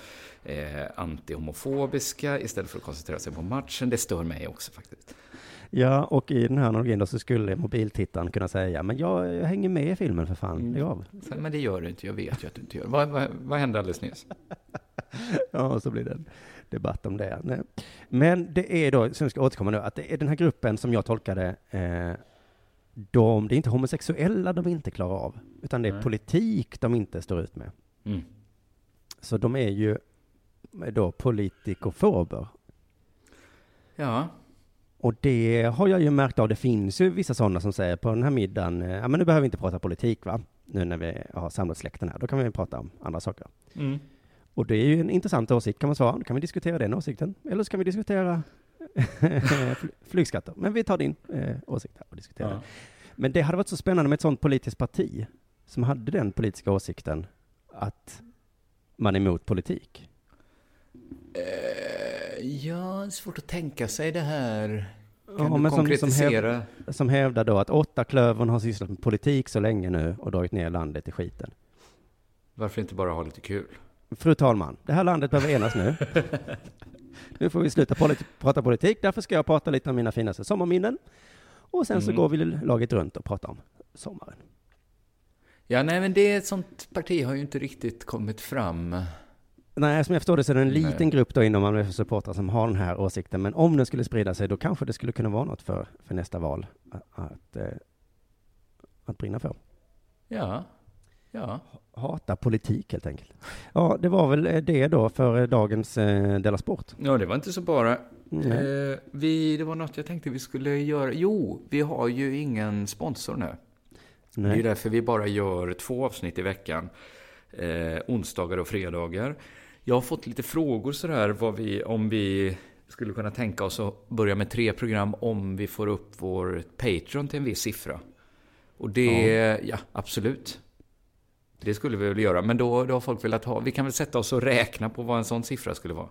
eh, antihomofobiska istället för att koncentrera sig på matchen. Det stör mig också faktiskt.
Ja, och i den här analogin då så skulle mobiltittaren kunna säga, men jag, jag hänger med i filmen för fan, lägg av.
Så, Men det gör du inte, jag vet ju att du inte gör. Vad, vad, vad hände alldeles nyss?
Ja, så blir det debatt om det. Nej. Men det är då, som jag ska återkomma nu, att det är den här gruppen som jag tolkade, eh, de, det är inte homosexuella de inte klarar av, utan det är
Nej.
politik de inte står ut med.
Mm.
Så de är ju då politikofober.
Ja,
Och det har jag ju märkt av. Det finns ju vissa sådana som säger på den här middagen, eh, ja men nu behöver vi inte prata politik va? Nu när vi har samlat släkten här, då kan vi prata om andra saker.
Mm.
Och det är ju en intressant åsikt kan man svara. Då kan vi diskutera den åsikten. Eller så kan vi diskutera fly- flygskatter. Men vi tar din eh, åsikt här och diskuterar
Ja.
Men det hade varit så spännande med ett sådant politiskt parti som hade den politiska åsikten att man är emot politik.
Eh, ja, svårt att tänka sig det här. Kan
Ja,
du
men som, som,
konkretisera?
häv, som hävdar då att åtta klövern har sysslat med politik så länge nu och dragit ner landet i skiten.
Varför inte bara ha lite kul?
Fru talman, det här landet behöver enas nu. nu får vi sluta polit- prata politik, därför ska jag prata lite om mina finaste sommarminnen. Och sen så
Mm.
går vi laget runt och pratar om sommaren.
Ja, nej, men det ett sånt parti har ju inte riktigt kommit fram.
Nej, som jag förstår det så är det en
Nej.
liten grupp då inom FF supportrar som har den här åsikten. Men om den skulle sprida sig, då kanske det skulle kunna vara något för, för nästa val att, att, eh, att brinna för.
Ja, ja.
Hata politik helt enkelt. Ja, det var väl eh, det då för eh, dagens eh, Della Sport.
Ja, det var inte så bara.
Nej.
Eh, vi, det var något jag tänkte vi skulle göra. Jo, vi har ju ingen sponsor nu. Det är
Nej.
därför vi bara gör två avsnitt i veckan. Eh, onsdagar och fredagar. Jag har fått lite frågor sådär vad vi, om vi skulle kunna tänka oss att börja med tre program om vi får upp vår Patreon till en viss siffra. Och det, ja, absolut. Det skulle vi väl göra, men då, då har folk velat ha, vi kan väl sätta oss och räkna på vad en sån siffra skulle vara.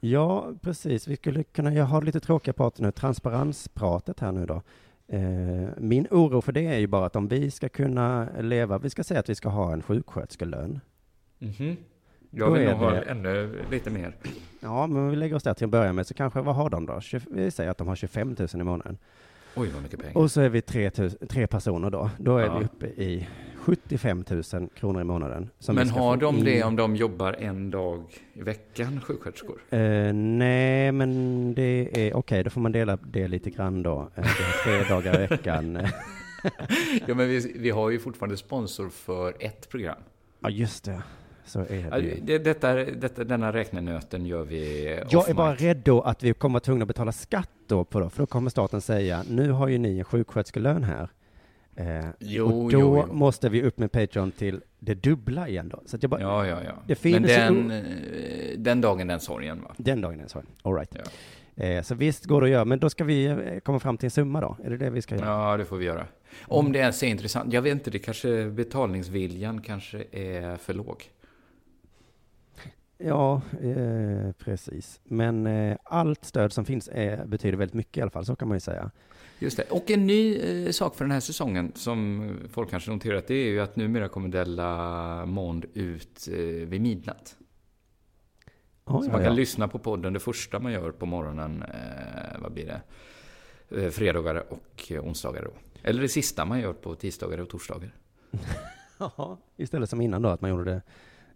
Ja, precis. Vi skulle kunna, jag har lite tråkiga prat nu, transparenspratet här nu då. Eh, min oro för det är ju bara att om vi ska kunna leva, vi ska säga att vi ska ha en sjuksköterskelön.
Mhm.
Då
Jag vill nog ha
det-
ännu lite mer.
Ja, men om vi lägger oss där till att börja med så kanske, vad har de då? 20, vi säger att de har 25 000 i månaden.
Oj, vad mycket pengar.
Och så är vi tre, tre personer då. Då är
Ja.
vi uppe i 75 000 kronor i månaden.
Men har de
in.
det om de jobbar en dag i veckan, sjuksköterskor?
Eh, nej, men det är okej, då får man dela det lite grann då. Eh, det är tre dagar i veckan.
Ja, men vi, vi har ju fortfarande sponsor för ett program.
ja, just det. Så är det ju.
det, detta, detta, denna räknenöten gör vi
Jag är bara rädd då att vi kommer att tvungna att betala skatt då på då, för då kommer staten säga, nu har ju ni en sjuksköterskelön här. Eh,
Jo,
och då
jo, jo.
måste vi upp med Patreon till det dubbla igen då. Så jag bara,
Ja, ja, ja.
Det finns
men
ju
den,
o-
eh, den dagen, den sorgen va?
Den dagen det så. All right.
Ja.
Eh, så visst går det att göra, men då ska vi eh, komma fram till en summa då? Är det det vi ska göra?
Ja, det får vi göra. Om det ens är intressant. Jag vet inte, det kanske betalningsviljan kanske är för låg.
Ja, eh, precis. Men eh, allt stöd som finns är, betyder väldigt mycket i alla fall, så kan man ju säga.
Just det. Och en ny eh, sak för den här säsongen som folk kanske noterat, det är ju att numera kommer Della Monde ut eh, vid midnatt.
Oh,
så
ja,
man kan
ja.
lyssna på podden det första man gör på morgonen, eh, vad blir det? Eh, fredagar och eh, onsdagar då. Eller det sista man gör på tisdagar och torsdagar.
Ja, istället som innan då, att man gjorde det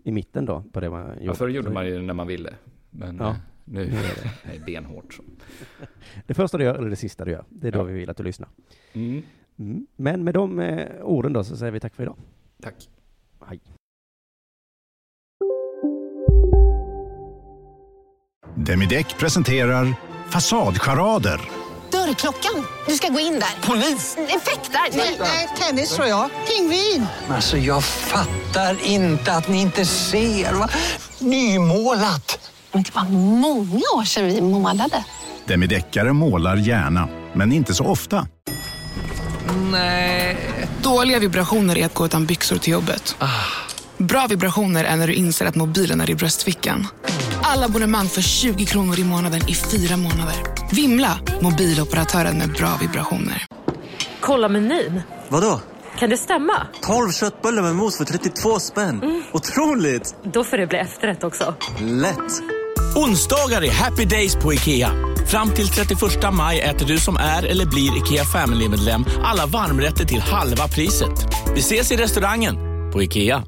i mitten då, på det man gjorde.
Ja, förr gjorde man ju när man ville. Men
Ja.
eh, nu är
det.
det benhårt. Så.
Det första du gör, eller det sista du gör, det är då
Ja.
vi vill att du lyssnar.
Mm.
Mm. Men med de eh, orden då så säger vi tack för idag.
Tack.
Hej.
Demideck presenterar Fasadcharader.
Dörrklockan. Du ska gå in där. Polis? Effektar? Nej, tennis tror jag. Pingvin.
Alltså jag fattar inte att ni inte ser. Va? Nymålat!
Men det var många år sedan vi målade.
Demideckare målar gärna, men inte så ofta.
Nej. Dåliga vibrationer är att gå utan byxor till jobbet. Bra vibrationer är när du inser att mobilen är i bröstfickan. Alla abonnemang för 20 kronor i månaden i fyra månader. Vimla! Mobiloperatören med bra vibrationer.
Kolla menyn.
Vadå?
Kan det stämma?
12 köttbullar med mos för 32 spänn. Otroligt!
Då får det bli efterrätt också.
Lätt!
Onsdagar är happy days på IKEA. Fram till 31 maj äter du som är eller blir IKEA Family-medlem alla varmrätter till halva priset. Vi ses i restaurangen på IKEA.